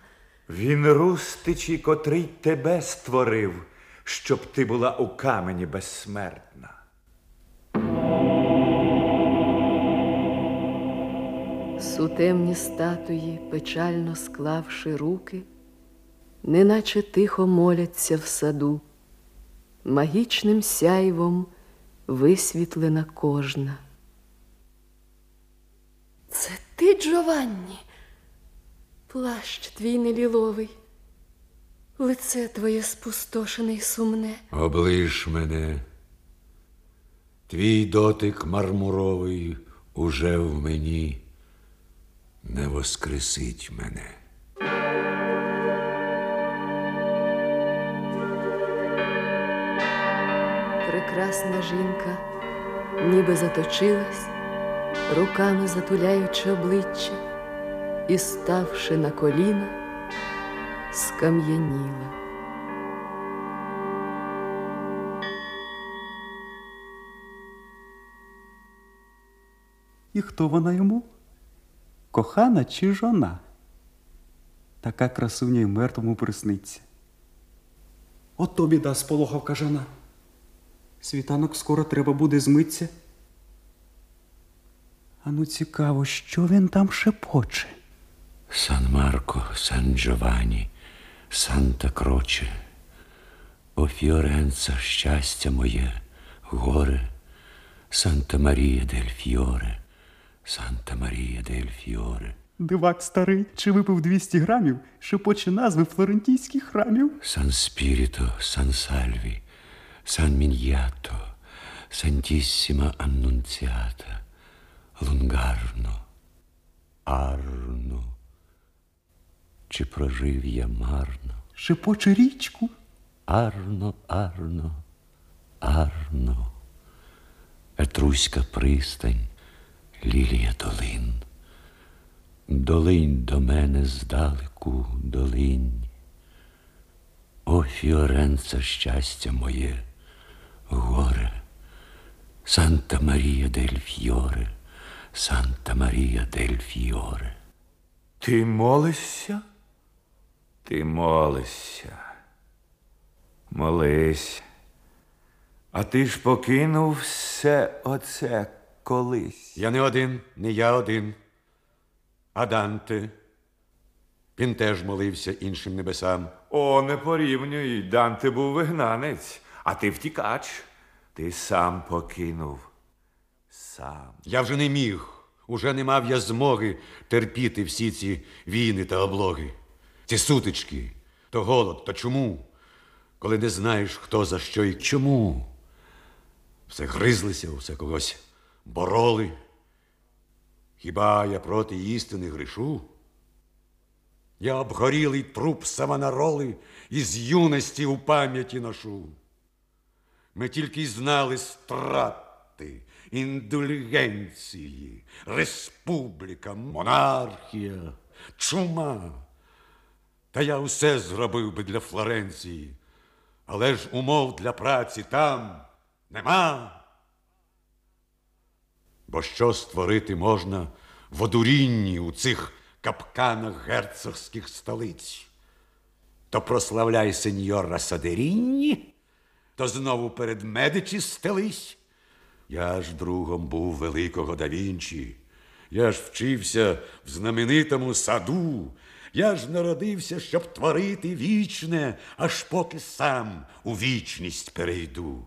Він рустичі, котрий тебе створив, щоб ти була у камені безсмертна. Сутемні статуї, печально склавши руки, неначе тихо моляться в саду, магічним сяйвом висвітлена кожна. Це ти, Джованні, плащ твій неліловий, лице твоє спустошене й сумне. Оближ мене, твій дотик мармуровий уже в мені не воскресить мене. Прекрасна жінка, ніби заточилась, руками затуляючи обличчя, і, ставши на коліна, скам'яніла. І хто вона йому? Кохана чи жона? Така красуня й мертвому присниться. Ото біда сполохав жона. Світанок скоро треба буде змитися. Ану цікаво, що він там шепоче. Сан Марко, Сан Джованні, Санта Кроче, О Фіоренца, щастя моє, горе, Санта Марія дель Фіоре, Санта Марія дель Фіоре. Дивак старий, чи випив 200 грамів, шепоче назви флорентійських храмів. Сан Спіріто, Сан Сальві, Сан Міньято, Сантіссіма Аннунціата, Лунгарно, Арно. Чи прожив я марно? Шепоче річку. Арно, Арно, Арно, Етруська пристань, лілія долин. Долинь до мене здалеку долинь. О, Фіоренце, щастя моє, горе, Санта Марія дель Фьоре, Санта Марія дель Фьоре. Ти молишся? Ти молишся. Молись. А ти ж покинув все оце колись. Я не один, не я один, а Данте. Він теж молився іншим небесам. О, не порівнюй. Данте був вигнанець, а ти втікач. Ти сам покинув. Сам. Я вже не міг, уже не мав я змоги терпіти всі ці війни та облоги, ці сутички, то голод, то чому, коли не знаєш, хто за що і чому. Все гризлися, все когось бороли. Хіба я проти істини грішу? Я обгорілий труп самонароли із юності у пам'яті ношу. Ми тільки й знали страти, індульгенції, республіка, монархія, чума. Та я усе зробив би для Флоренції, але ж умов для праці там нема. Бо що створити можна в одурінні у цих капканах герцогських столиць? То прославляй сеньора Садерінні, то знову перед медичі стелись. Я ж другом був великого да Вінчі. Я ж вчився в знаменитому саду. Я ж народився, щоб творити вічне, аж поки сам у вічність перейду.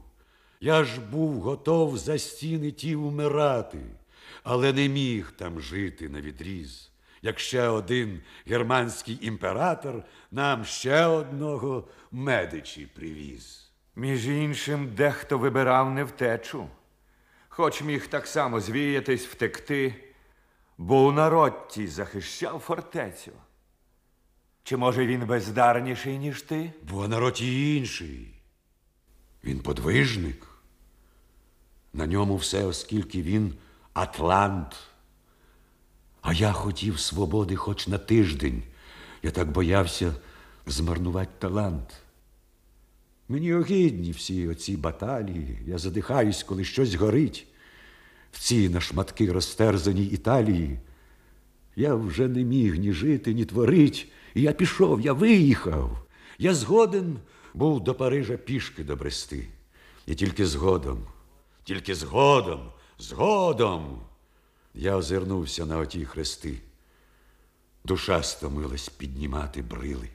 Я ж був готов за стіни ті вмирати, але не міг там жити на відріз. Як ще один германський імператор нам ще одного медичі привіз. Між іншим, дехто вибирав не втечу, хоч міг так само звіятись, втекти, бо у народці захищав фортецю. Чи може він бездарніший, ніж ти? Бо народ і інший. Він подвижник. На ньому все, оскільки він Атлант. А я хотів свободи хоч на тиждень. Я так боявся змарнувати талант. Мені огидні всі оці баталії. Я задихаюсь, коли щось горить. В цій на шматки розтерзаній Італії. Я вже не міг ні жити, ні творить. І я пішов, я виїхав. Я згоден був до Парижа пішки добрести. І тільки згодом, тільки згодом, згодом я озирнувся на оті хрести. Душа стомилась піднімати брили.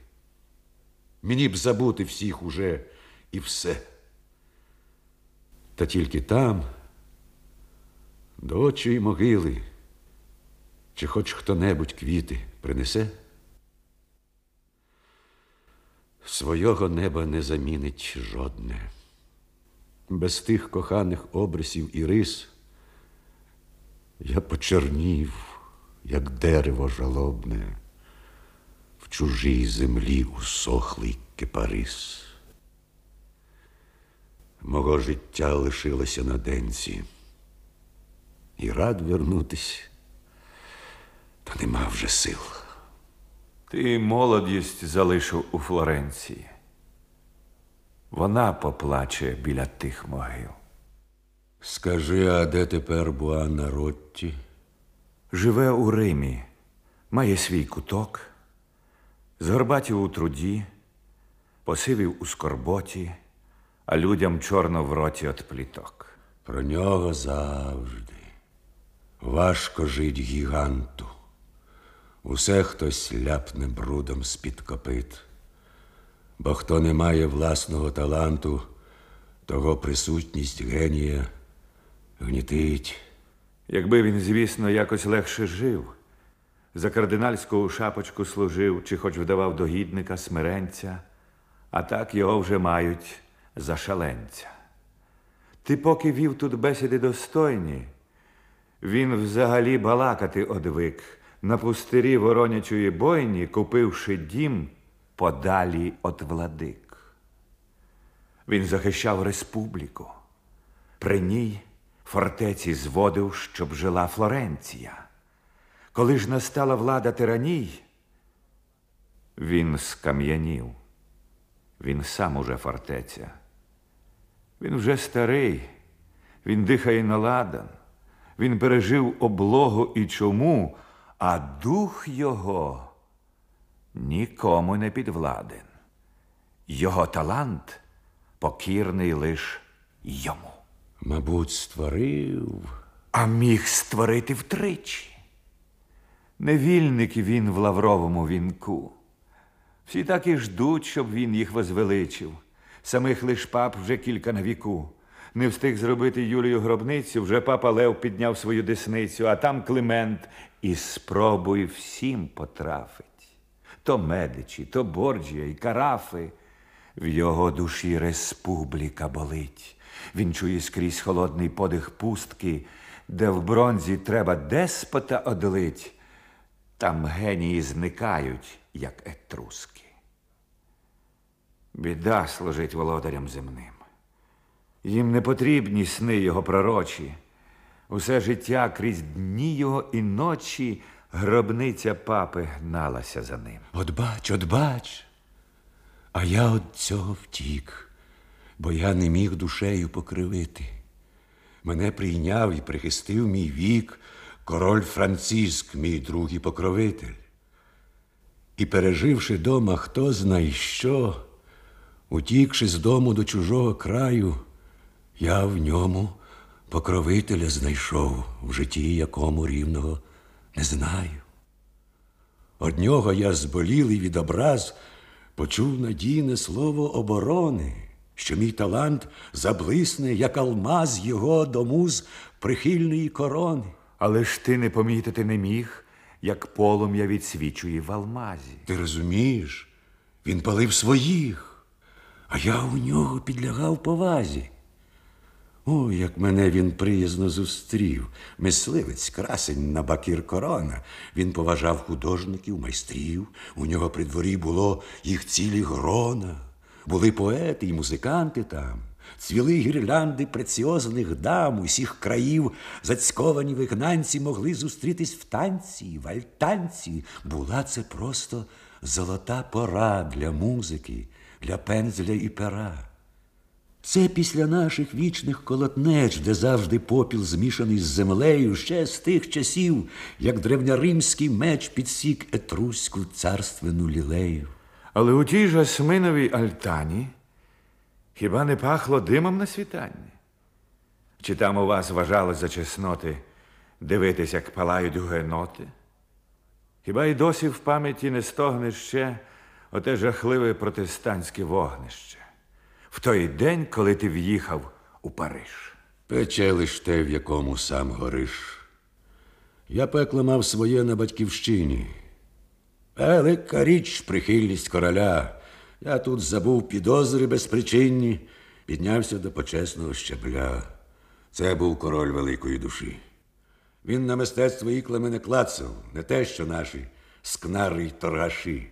Мені б забути всіх уже і все. Та тільки там, до очої могили, чи хоч хто-небудь квіти принесе. Свого неба не замінить жодне. Без тих коханих обрисів і рис я почернів, як дерево жалобне, в чужій землі усохлий кипарис. Мого життя лишилося на денці, і рад вернутись, та нема вже сил. Ти молодість залишив у Флоренції. Вона поплаче біля тих могил. Скажи, а де тепер Буанна Ротті? Живе у Римі, має свій куток, згорбатів у труді, посивів у скорботі, а людям чорно в роті от пліток. Про нього завжди важко жить гіганту. Усе хтось ляпне брудом з-під копит. Бо хто не має власного таланту, того присутність генія гнітить. Якби він, звісно, якось легше жив, за кардинальську шапочку служив, чи хоч вдавав догідника смиренця, а так його вже мають за шаленця. Ти поки вів тут бесіди достойні, він взагалі балакати одвик, на пустирі воронячої бойні, купивши дім подалі от владик. Він захищав республіку. При ній фортеці зводив, щоб жила Флоренція. Коли ж настала влада тираній, він скам'янів. Він сам уже фортеця. Він вже старий, він дихає на ладан, він пережив облогу і чому, а дух його нікому не підвладен. Його талант покірний лиш йому. Мабуть, створив. А міг створити втричі. Невільник він в лавровому вінку. Всі так і ждуть, щоб він їх возвеличив. Самих лиш пап вже кілька на віку. Не встиг зробити Юлію гробницю, вже папа Лев підняв свою десницю, а там Климент і спробуй всім потрафить. То медичі, то борджія і карафи. В його душі республіка болить. Він чує скрізь холодний подих пустки, де в бронзі треба деспота одлить. Там генії зникають, як етруски. Біда служить володарям земним. Їм не потрібні сни його пророчі. Усе життя крізь дні його і ночі гробниця папи гналася за ним. От бач, от бач. А я от цього втік, бо я не міг душею покривити. Мене прийняв і прихистив мій вік, король Франциск, мій друг і покровитель. І переживши дома хто знає що, утікши з дому до чужого краю, я в ньому покровителя знайшов, в житті якому рівного не знаю. Од нього я зболілий від образ, почув надійне слово оборони, що мій талант заблисне, як алмаз його до муз прихильної корони. Але ж ти не помітити не міг, як полум'я відсвічує в алмазі. Ти розумієш, він палив своїх, а я у нього підлягав повазі. О, як мене він приязно зустрів, мисливець, красень на бакір корона. Він поважав художників, майстрів. У нього при дворі було їх цілі грона. Були поети і музиканти там. Цвіли гірлянди преціозних дам усіх країв, зацьковані вигнанці могли зустрітись в танці, в альтанці. Була це просто золота пора для музики, для пензля і пера. Це після наших вічних колотнеч, де завжди попіл змішаний з землею, ще з тих часів, як древньоримський меч підсік етруську царственну лілею. Але у тій жасминовій альтані хіба не пахло димом на світанні? Чи там у вас вважалось за чесноти дивитись, як палають гугеноти? Хіба й досі в пам'яті не стогне ще оте жахливе протестантське вогнище? В той день, коли ти в'їхав у Париж. Пече лиш те, в якому сам гориш. Я пекло мав своє на батьківщині. Велика річ прихильність короля. Я тут забув підозри безпричинні, піднявся до почесного щебля. Це був король великої душі. Він на мистецтво іклами не клацав, не те, що наші скнари й торгаші.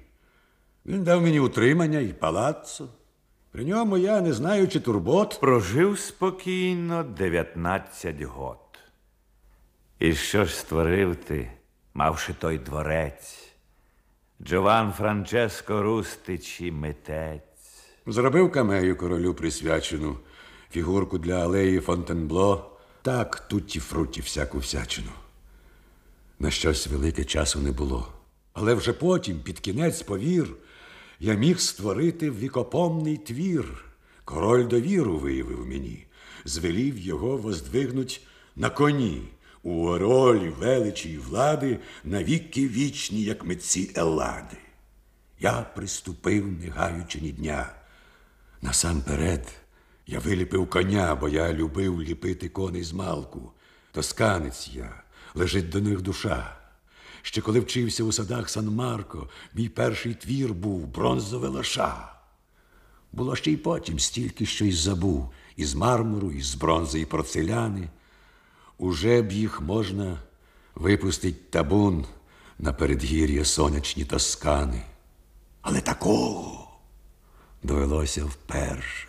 Він дав мені утримання і палаццо. При ньому я, не знаючи турбот, Прожив спокійно 19 год. І що ж створив ти, мавши той дворець? Джован Франческо Рустичі митець. Зробив камею королю присвячену, фігурку для алеї Фонтенбло, так тутті фруті всяку всячину. На щось велике часу не було. Але вже потім, під кінець повір, я міг створити вікопомний твір. Король довіру виявив мені, звелів його воздвигнуть на коні, у оролі, величі й влади навіки вічні, як митці Еллади. Я приступив, не гаючи ні дня. Насамперед я виліпив коня, бо я любив ліпити коней з малку. Тосканець я, лежить до них душа. Ще коли вчився у садах Сан-Марко, мій перший твір був бронзове лоша. Було ще й потім стільки що й забув із мармуру, із бронзи і порцеляни. Уже б їх можна випустить табун на передгір'я сонячні тоскани. Але такого довелося вперше.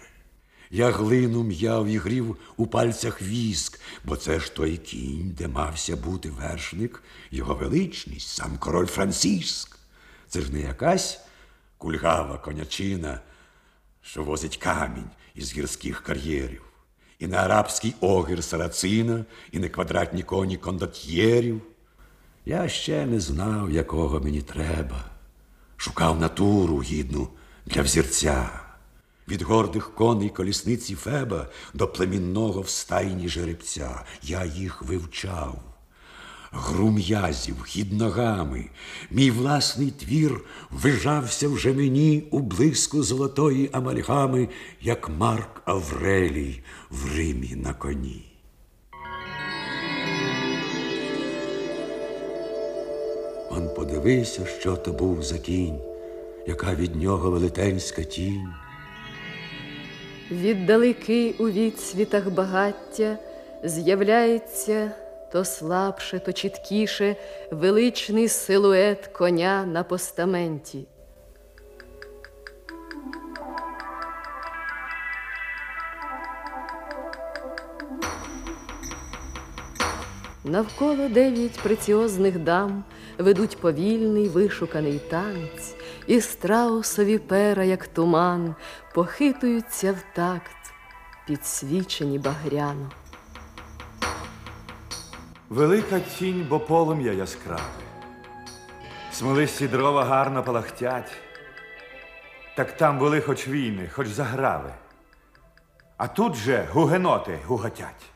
Я глину м'яв і грів у пальцях віск, бо це ж той кінь, де мався бути вершник, його величність, сам король Франциск. Це ж не якась кульгава конячина, що возить камінь із гірських кар'єрів, і на арабський огір сарацина, і на квадратні коні кондотьєрів. Я ще не знав, якого мені треба. Шукав натуру гідну для взірця. Від гордих коней колісниці Феба до племінного в стайні жеребця. Я їх вивчав. Гру м'язів, хід ногами, мій власний твір вижався вже мені у блиску золотої амальгами, як Марк Аврелій в Римі на коні. Он подивися, що то був за кінь, яка від нього велетенська тінь. Віддалеки у відсвітах багаття з'являється то слабше, то чіткіше величний силует коня на постаменті. Навколо дев'ять преціозних дам ведуть повільний вишуканий танець, і страусові пера, як туман, похитуються в такт, підсвічені багряно. Велика тінь, бо полум'я яскраве. Смолисті дрова гарно палахтять. Так там були хоч війни, хоч заграви. А тут же гугеноти гуготять.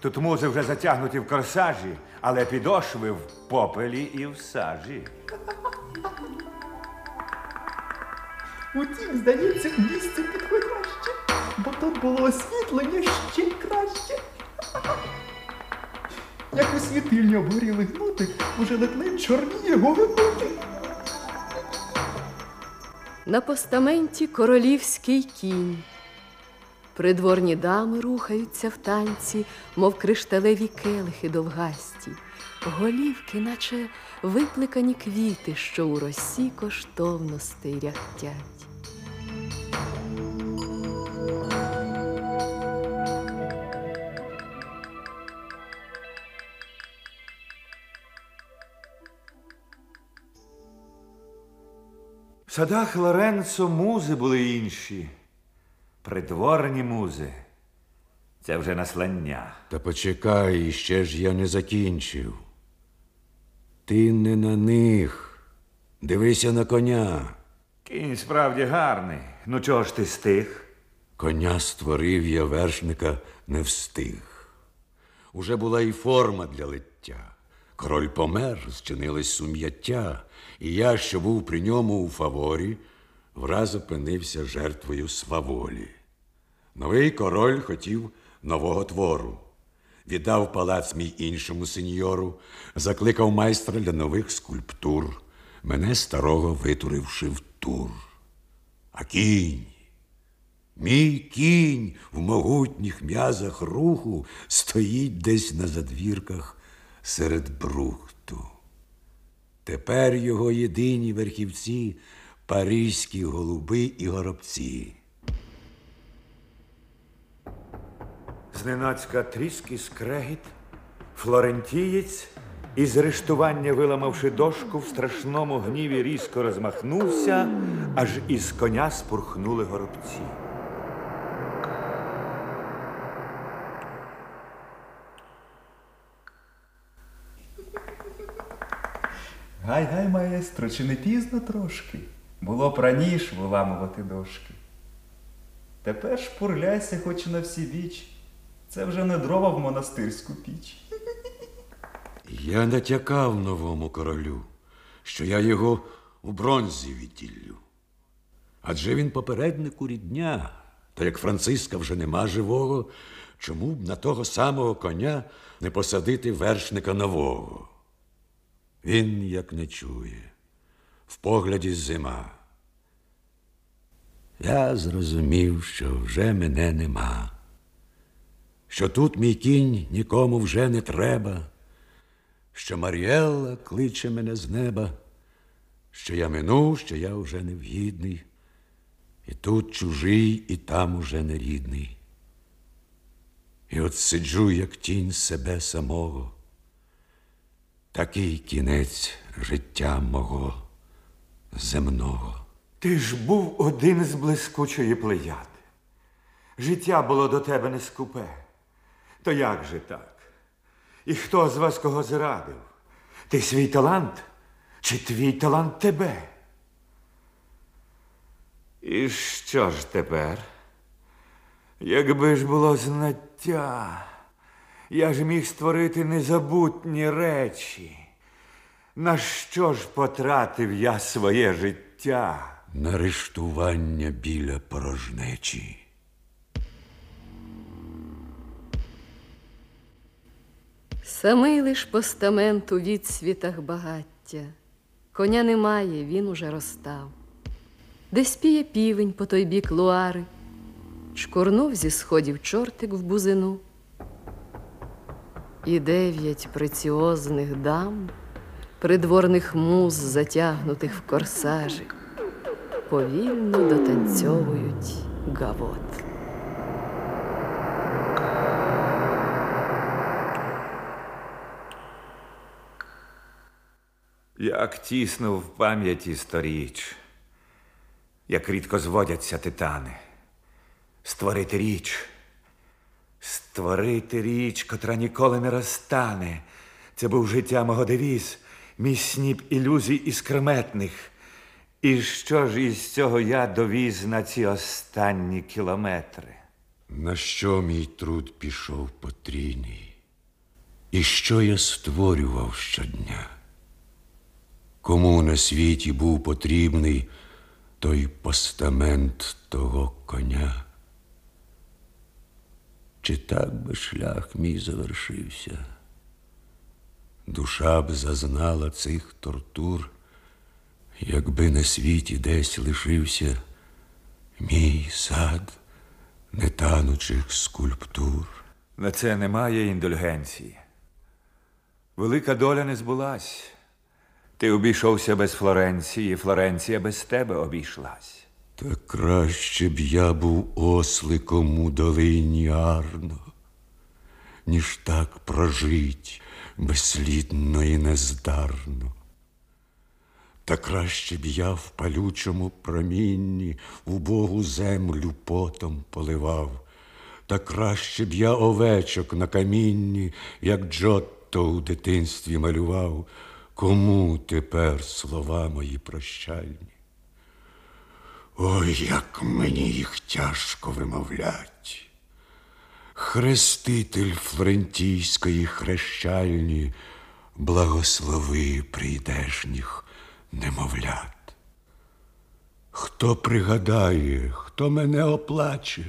Тут музи вже затягнуті в корсажі, але підошви в попелі і в сажі. Утім, здається, місце підходяще, бо тут було освітлення ще краще. Як у світильні обгоріли гнути, уже ледь чорніє говенути. На постаменті королівський кінь. Придворні дами рухаються в танці, мов кришталеві келихи довгасті, голівки, наче випликані квіти, що у росі коштовностей ряхтять. В садах Лоренцо музи були інші. Придворні музи. Це вже наслання. Та почекай, ще ж я не закінчив. Ти не на них. Дивися на коня. Кінь справді гарний. Ну чого ж ти стих? Коня створив я вершника не встиг. Уже була і форма для лиття. Король помер, зчинилось сум'яття, і я, що був при ньому у фаворі, враз опинився жертвою сваволі. Новий король хотів нового твору. Віддав палац мій іншому сеньору, закликав майстра для нових скульптур. Мене старого витуривши в тур. А кінь, мій кінь в могутніх м'язах руху стоїть десь на задвірках серед брухту. Тепер його єдині верхівці паризькі голуби і горобці. Зненацька тріск і скрегіт, флорентієць, із рештування виламавши дошку, в страшному гніві різко розмахнувся, аж із коня спурхнули горобці. Гай-гай, маестро, чи не пізно трошки? Було б раніше виламувати дошки. Тепер шпурляйся хоч на всі біч. Це вже не дрова в монастирську піч. Я натякав новому королю, що я його у бронзі відділлю. Адже він попереднику рідня, та як Франциска вже нема живого, чому б на того самого коня не посадити вершника нового? Він як не чує, в погляді зима. Я зрозумів, що вже мене нема, що тут мій кінь нікому вже не треба, що Маріелла кличе мене з неба, що я минув, що я вже невгідний, і тут чужий, і там уже не рідний. І от сиджу, як тінь себе самого. Такий кінець життя мого земного. Ти ж був один з блискучої плеяди. Життя було до тебе не скупе. То як же так? І хто з вас кого зрадив? Ти свій талант чи твій талант тебе? І що ж тепер? Якби ж було знаття, я ж міг створити незабутні речі. На що ж потратив я своє життя? На рештування біля порожнечі. Самий лиш постамент у відсвітах багаття. Коня немає, він уже розстав. Десь піє півень по той бік луари, Шкурнув зі сходів чортик в бузину. І дев'ять преціозних дам, придворних муз, затягнутих в корсажі, повільно дотанцьовують гавот. Як тісно в пам'яті сторіч, як рідко зводяться титани. Створити річ, створити річ, котра ніколи не розтане. Це був життя мого девіз, мій сніп ілюзій іскрометних. І що ж із цього я довіз на ці останні кілометри? На що мій труд пішов потрійний? І що я створював щодня? Кому на світі був потрібний той постамент того коня? Чи так би шлях мій завершився? Душа б зазнала цих тортур, якби на світі десь лишився мій сад нетанучих скульптур. На це немає індульгенції. Велика доля не збулась. Ти обійшовся без Флоренції, Флоренція без тебе обійшлась. Та краще б я був осликом у долині Арно, ніж так прожить безслідно і нездарно. Та краще б я в палючому промінні убогу землю потом поливав, та краще б я овечок на камінні, як Джотто у дитинстві малював, кому тепер слова мої прощальні? Ой, як мені їх тяжко вимовлять. Хреститель флорентійської хрещальні, благослови прийдешніх немовлят. Хто пригадає, хто мене оплаче,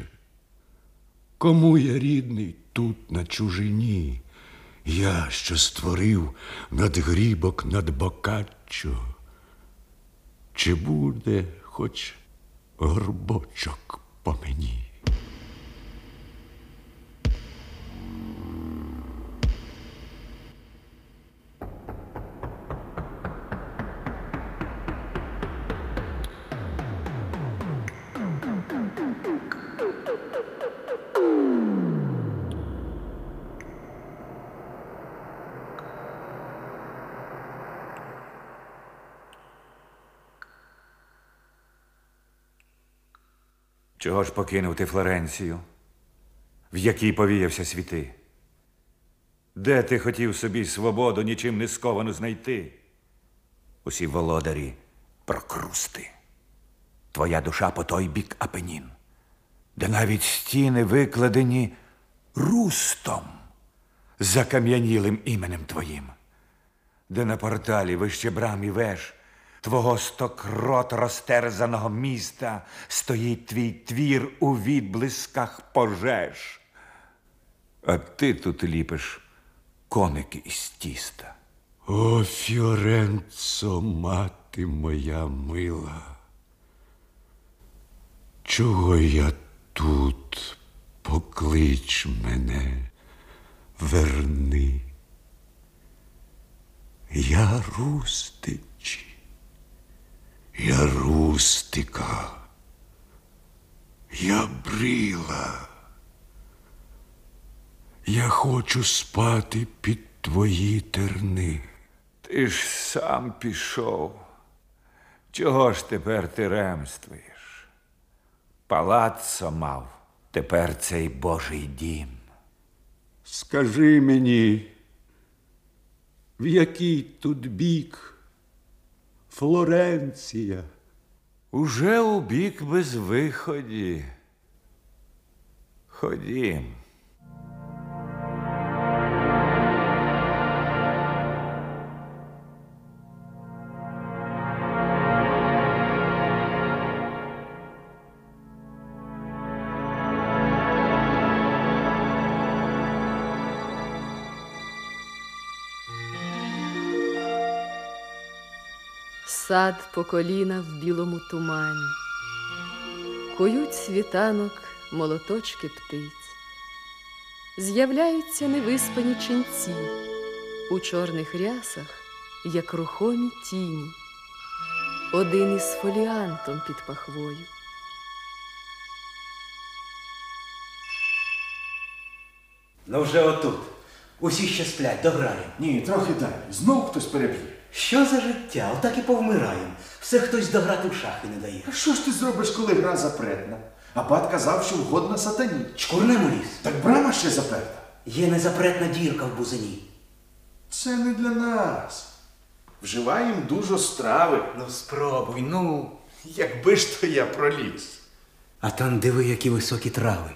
кому я рідний тут на чужині, я, що створив надгрібок над бокаччо, чи буде хоч горбочок по мені. Чого ж покинув ти Флоренцію, в якій повіявся світи? Де ти хотів собі свободу нічим не сковану знайти? Усі володарі прокрусти. Твоя душа по той бік Апенін, де навіть стіни викладені рустом, закам'янілим іменем твоїм, де на порталі вище брам і веж Твого стокрот розтерзаного міста стоїть твій твір у відблисках пожеж. А ти тут ліпиш коники із тіста. О, Фіоренцо, мати моя мила. Чого я тут поклич мене, верни? Я рустич. Я рустика, я брила. Я хочу спати під твої терни. Ти ж сам пішов. Чого ж тепер ти ремствуєш? Палаццо мав, тепер цей Божий дім. Скажи мені, в який тут бік Флоренція? Уже у бік без виході. Ходім. Сад по коліна в білому тумані, Кують світанок молоточки птиць, З'являються невиспані ченці У чорних рясах, як рухомі тіні, Один із фоліантом під пахвою. Ну вже отут. Усі ще сплять, дограємо. Ні, трохи далі. Знов хтось переб'є. Що за життя? Отак і повмираємо. Все хтось дограти в шахи не дає. А що ж ти зробиш, коли гра запретна? Абат казав, що вгодна сатані. Чкурнемо ліс. Так брама ще заперта. Є незапретна дірка в бузині. Це не для нас. Вживаємо дуже страви. Ну спробуй, ну. Якби ж то я проліз. А там диви, які високі трави,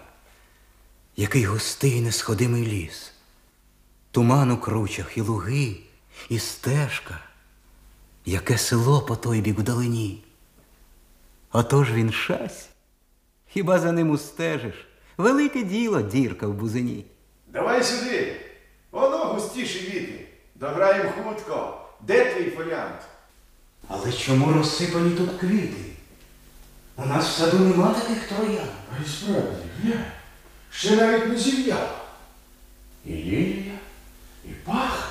який густий несходимий ліс, туман у кручах і луги, і стежка, яке село по той бік вдалині. Отож він шась, хіба за ним устежиш? Велике діло дірка в бузині. Давай сюди. Воно густіші віти. Дограємо хутко. Де твій фоліант? Але чому розсипані тут квіти? У нас в саду нема таких троян. А й справді, глянь. Ще навіть не зів'яла. І лілія, і пахне.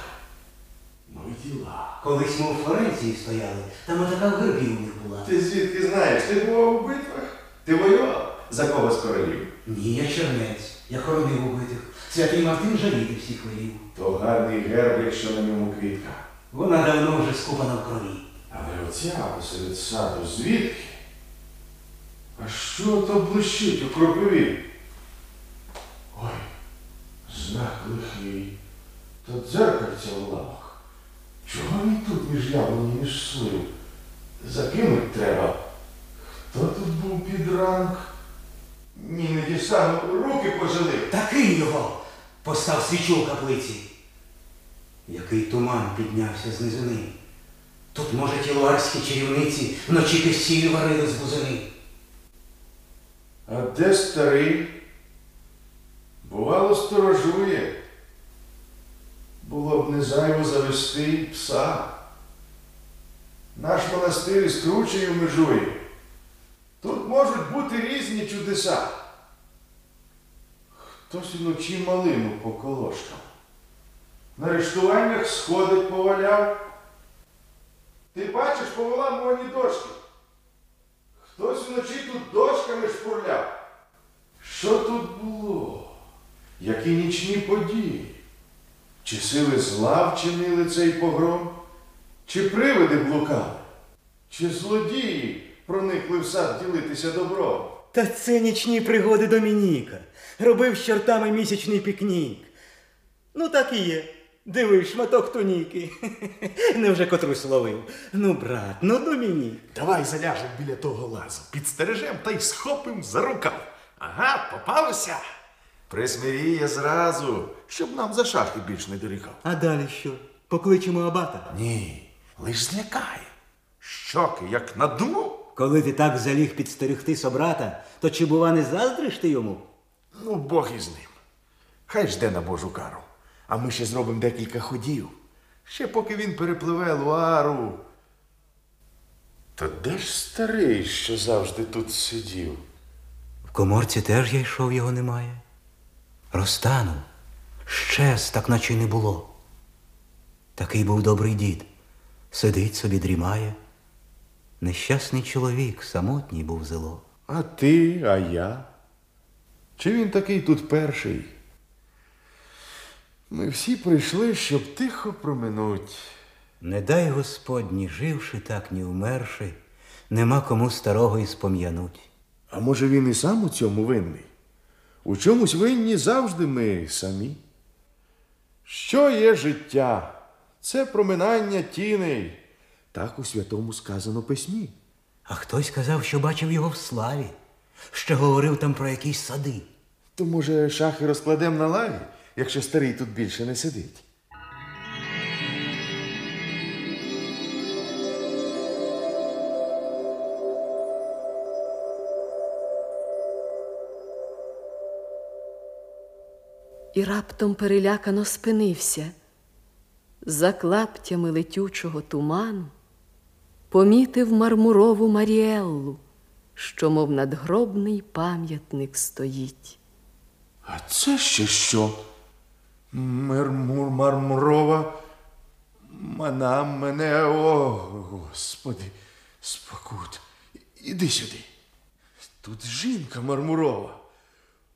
Діла. Колись ми у Флоренції стояли, там отака в них була. Ти звідки знаєш? Ти бував у битвах? Ти воював? За кого з королів? Ні, я чернець, я хоронив убитих. Святий Мартин жаліти всіх велів. То гарний герб, якщо на ньому квітка. Вона давно вже скупана в крові. Але оця посеред саду звідки? А що то блищить у кропиві? Ой, знак лихий. То дзеркальце у лавах. Чого він тут між яблуні між слив? Закинуть треба. Хто тут був під ранк? Ні, не дістану, руки пожилив. Та кинь його! Постав свічу в каплиці. Який туман піднявся з низини. Тут, може, ті луарські чарівниці вночі кисіль варили з бузини. А де старий? Бувало, сторожує. Було б не зайво завести пса. Наш монастир із кручею межує. Тут можуть бути різні чудеса. Хтось вночі малину по колошкам. На рештуваннях сходить поваляв. Ти бачиш, повиламувані дошки. Хтось вночі тут дошками шпурляв. Що тут було? Які нічні події? Чи сили зла вчинили цей погром? Чи привиди блукали? Чи злодії проникли в сад ділитися добром? Та це нічні пригоди Домініка. Робив з чортами місячний пікнік. Ну так і є. Диви, шматок туніки. Невже котрусь ловив. Ну, брат, ну Домінік. Давай заляжем біля того лазу, підстережем та й схопим за рукав. Ага, попалося. Присмиріє зразу, щоб нам за шахи більш не дорікав. А далі що? Покличемо абата. Ні, лиш злякає. Щоки, як надумав. Коли ти так заліг підстерегти собрата, то чи бува не заздриш ти йому? Ну, Бог із ним. Хай жде на Божу кару. А ми ще зробимо декілька ходів. Ще поки він перепливе Луару. Та де ж старий, що завжди тут сидів? В коморці теж я йшов, його немає. Розтанув. Щез, так наче не було. Такий був добрий дід. Сидить собі, дрімає. Нещасний чоловік, самотній був зело. А ти, а я? Чи він такий тут перший? Ми всі прийшли, щоб тихо проминуть. Не дай Господь, ні живши так, ні вмерши, нема кому старого і спом'януть. А може він і сам у цьому винний? У чомусь винні завжди ми самі. Що є життя? Це проминання тіней. Так у святому сказано письмі. А хтось казав, що бачив його в славі, що говорив там про якісь сади. То, може, шахи розкладемо на лаві, якщо старий тут більше не сидить. І раптом перелякано спинився. За клаптями летючого туману помітив мармурову Маріеллу, що, мов надгробний пам'ятник стоїть. А це ще що? Мермур мармурова. Мана мене, о, Господи, спокут. Іди сюди. Тут жінка мармурова.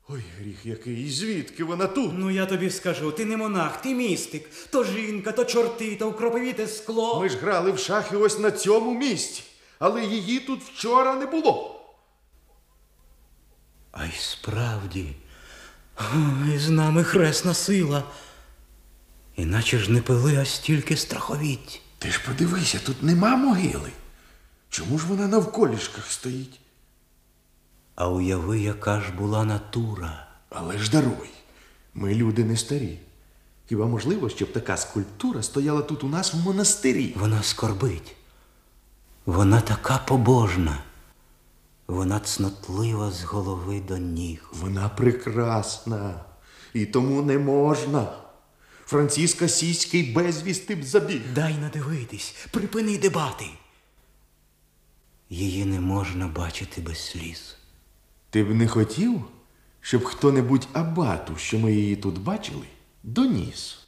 Ой, гріх який, і звідки вона тут? Ну я тобі скажу, ти не монах, ти містик. То жінка, то чорти, то кроповіте скло. Ми ж грали в шахи ось на цьому місці, але її тут вчора не було. А й справді, ой, з нами хресна сила. Іначе ж не пили, а стільки страховіть. Ти ж подивися, тут нема могили. Чому ж вона на вколішках стоїть? А уяви, яка ж була натура. Але ж даруй, ми люди не старі. Хіба можливо, щоб така скульптура стояла тут у нас в монастирі? Вона скорбить. Вона така побожна. Вона цнотлива з голови до ніг. Вона прекрасна. І тому не можна. Франциска Сіський безвісти б забіг. Дай надивитись, припини дебати. Її не можна бачити без сліз. Ти б не хотів, щоб хто-небудь абату, що ми її тут бачили, доніс.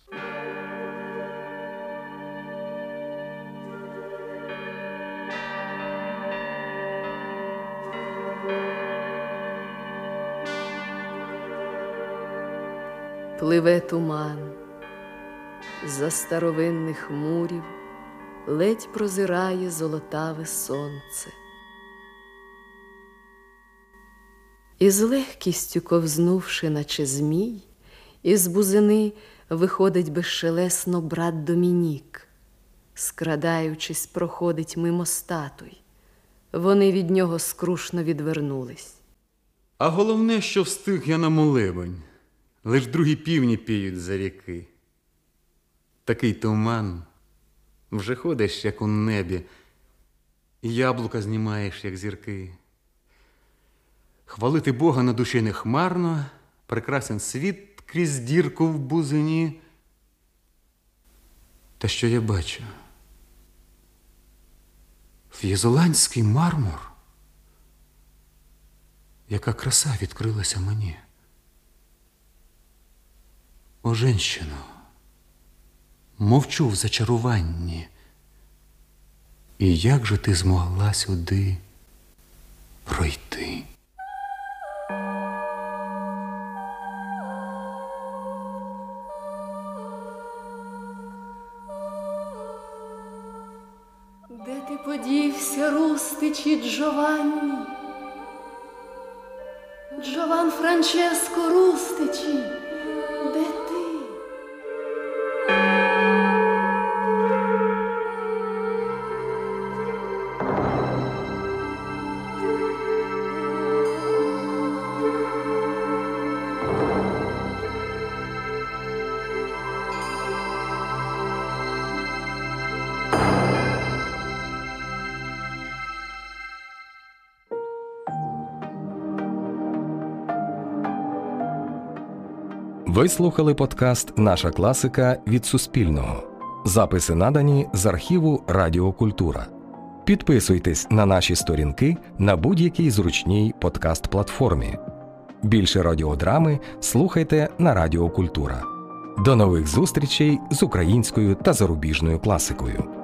Пливе туман, за старовинних мурів ледь прозирає золотаве сонце. І з легкістю ковзнувши, наче змій, із бузини виходить безшелесно брат Домінік, скрадаючись, проходить мимо статуй. Вони від нього скрушно відвернулись. А головне, що встиг я на молебень, лиш другі півні піють за ріки. Такий туман, вже ходиш, як у небі, яблука знімаєш, як зірки. Хвалити Бога на душі не хмарно, прекрасен світ крізь дірку в бузині. Та що я бачу? Ф'єзоландський мармур. Яка краса відкрилася мені. О, женщино, мовчу в зачаруванні. І як же ти змогла сюди пройти? Подівся, рустичі Джованні? Джован Франческо Рустичі, де Ви слухали подкаст Наша класика від Суспільного. Записи надані з архіву Радіокультура. Підписуйтесь на наші сторінки на будь-якій зручній подкаст-платформі. Більше радіодрами слухайте на Радіокультура. До нових зустрічей з українською та зарубіжною класикою.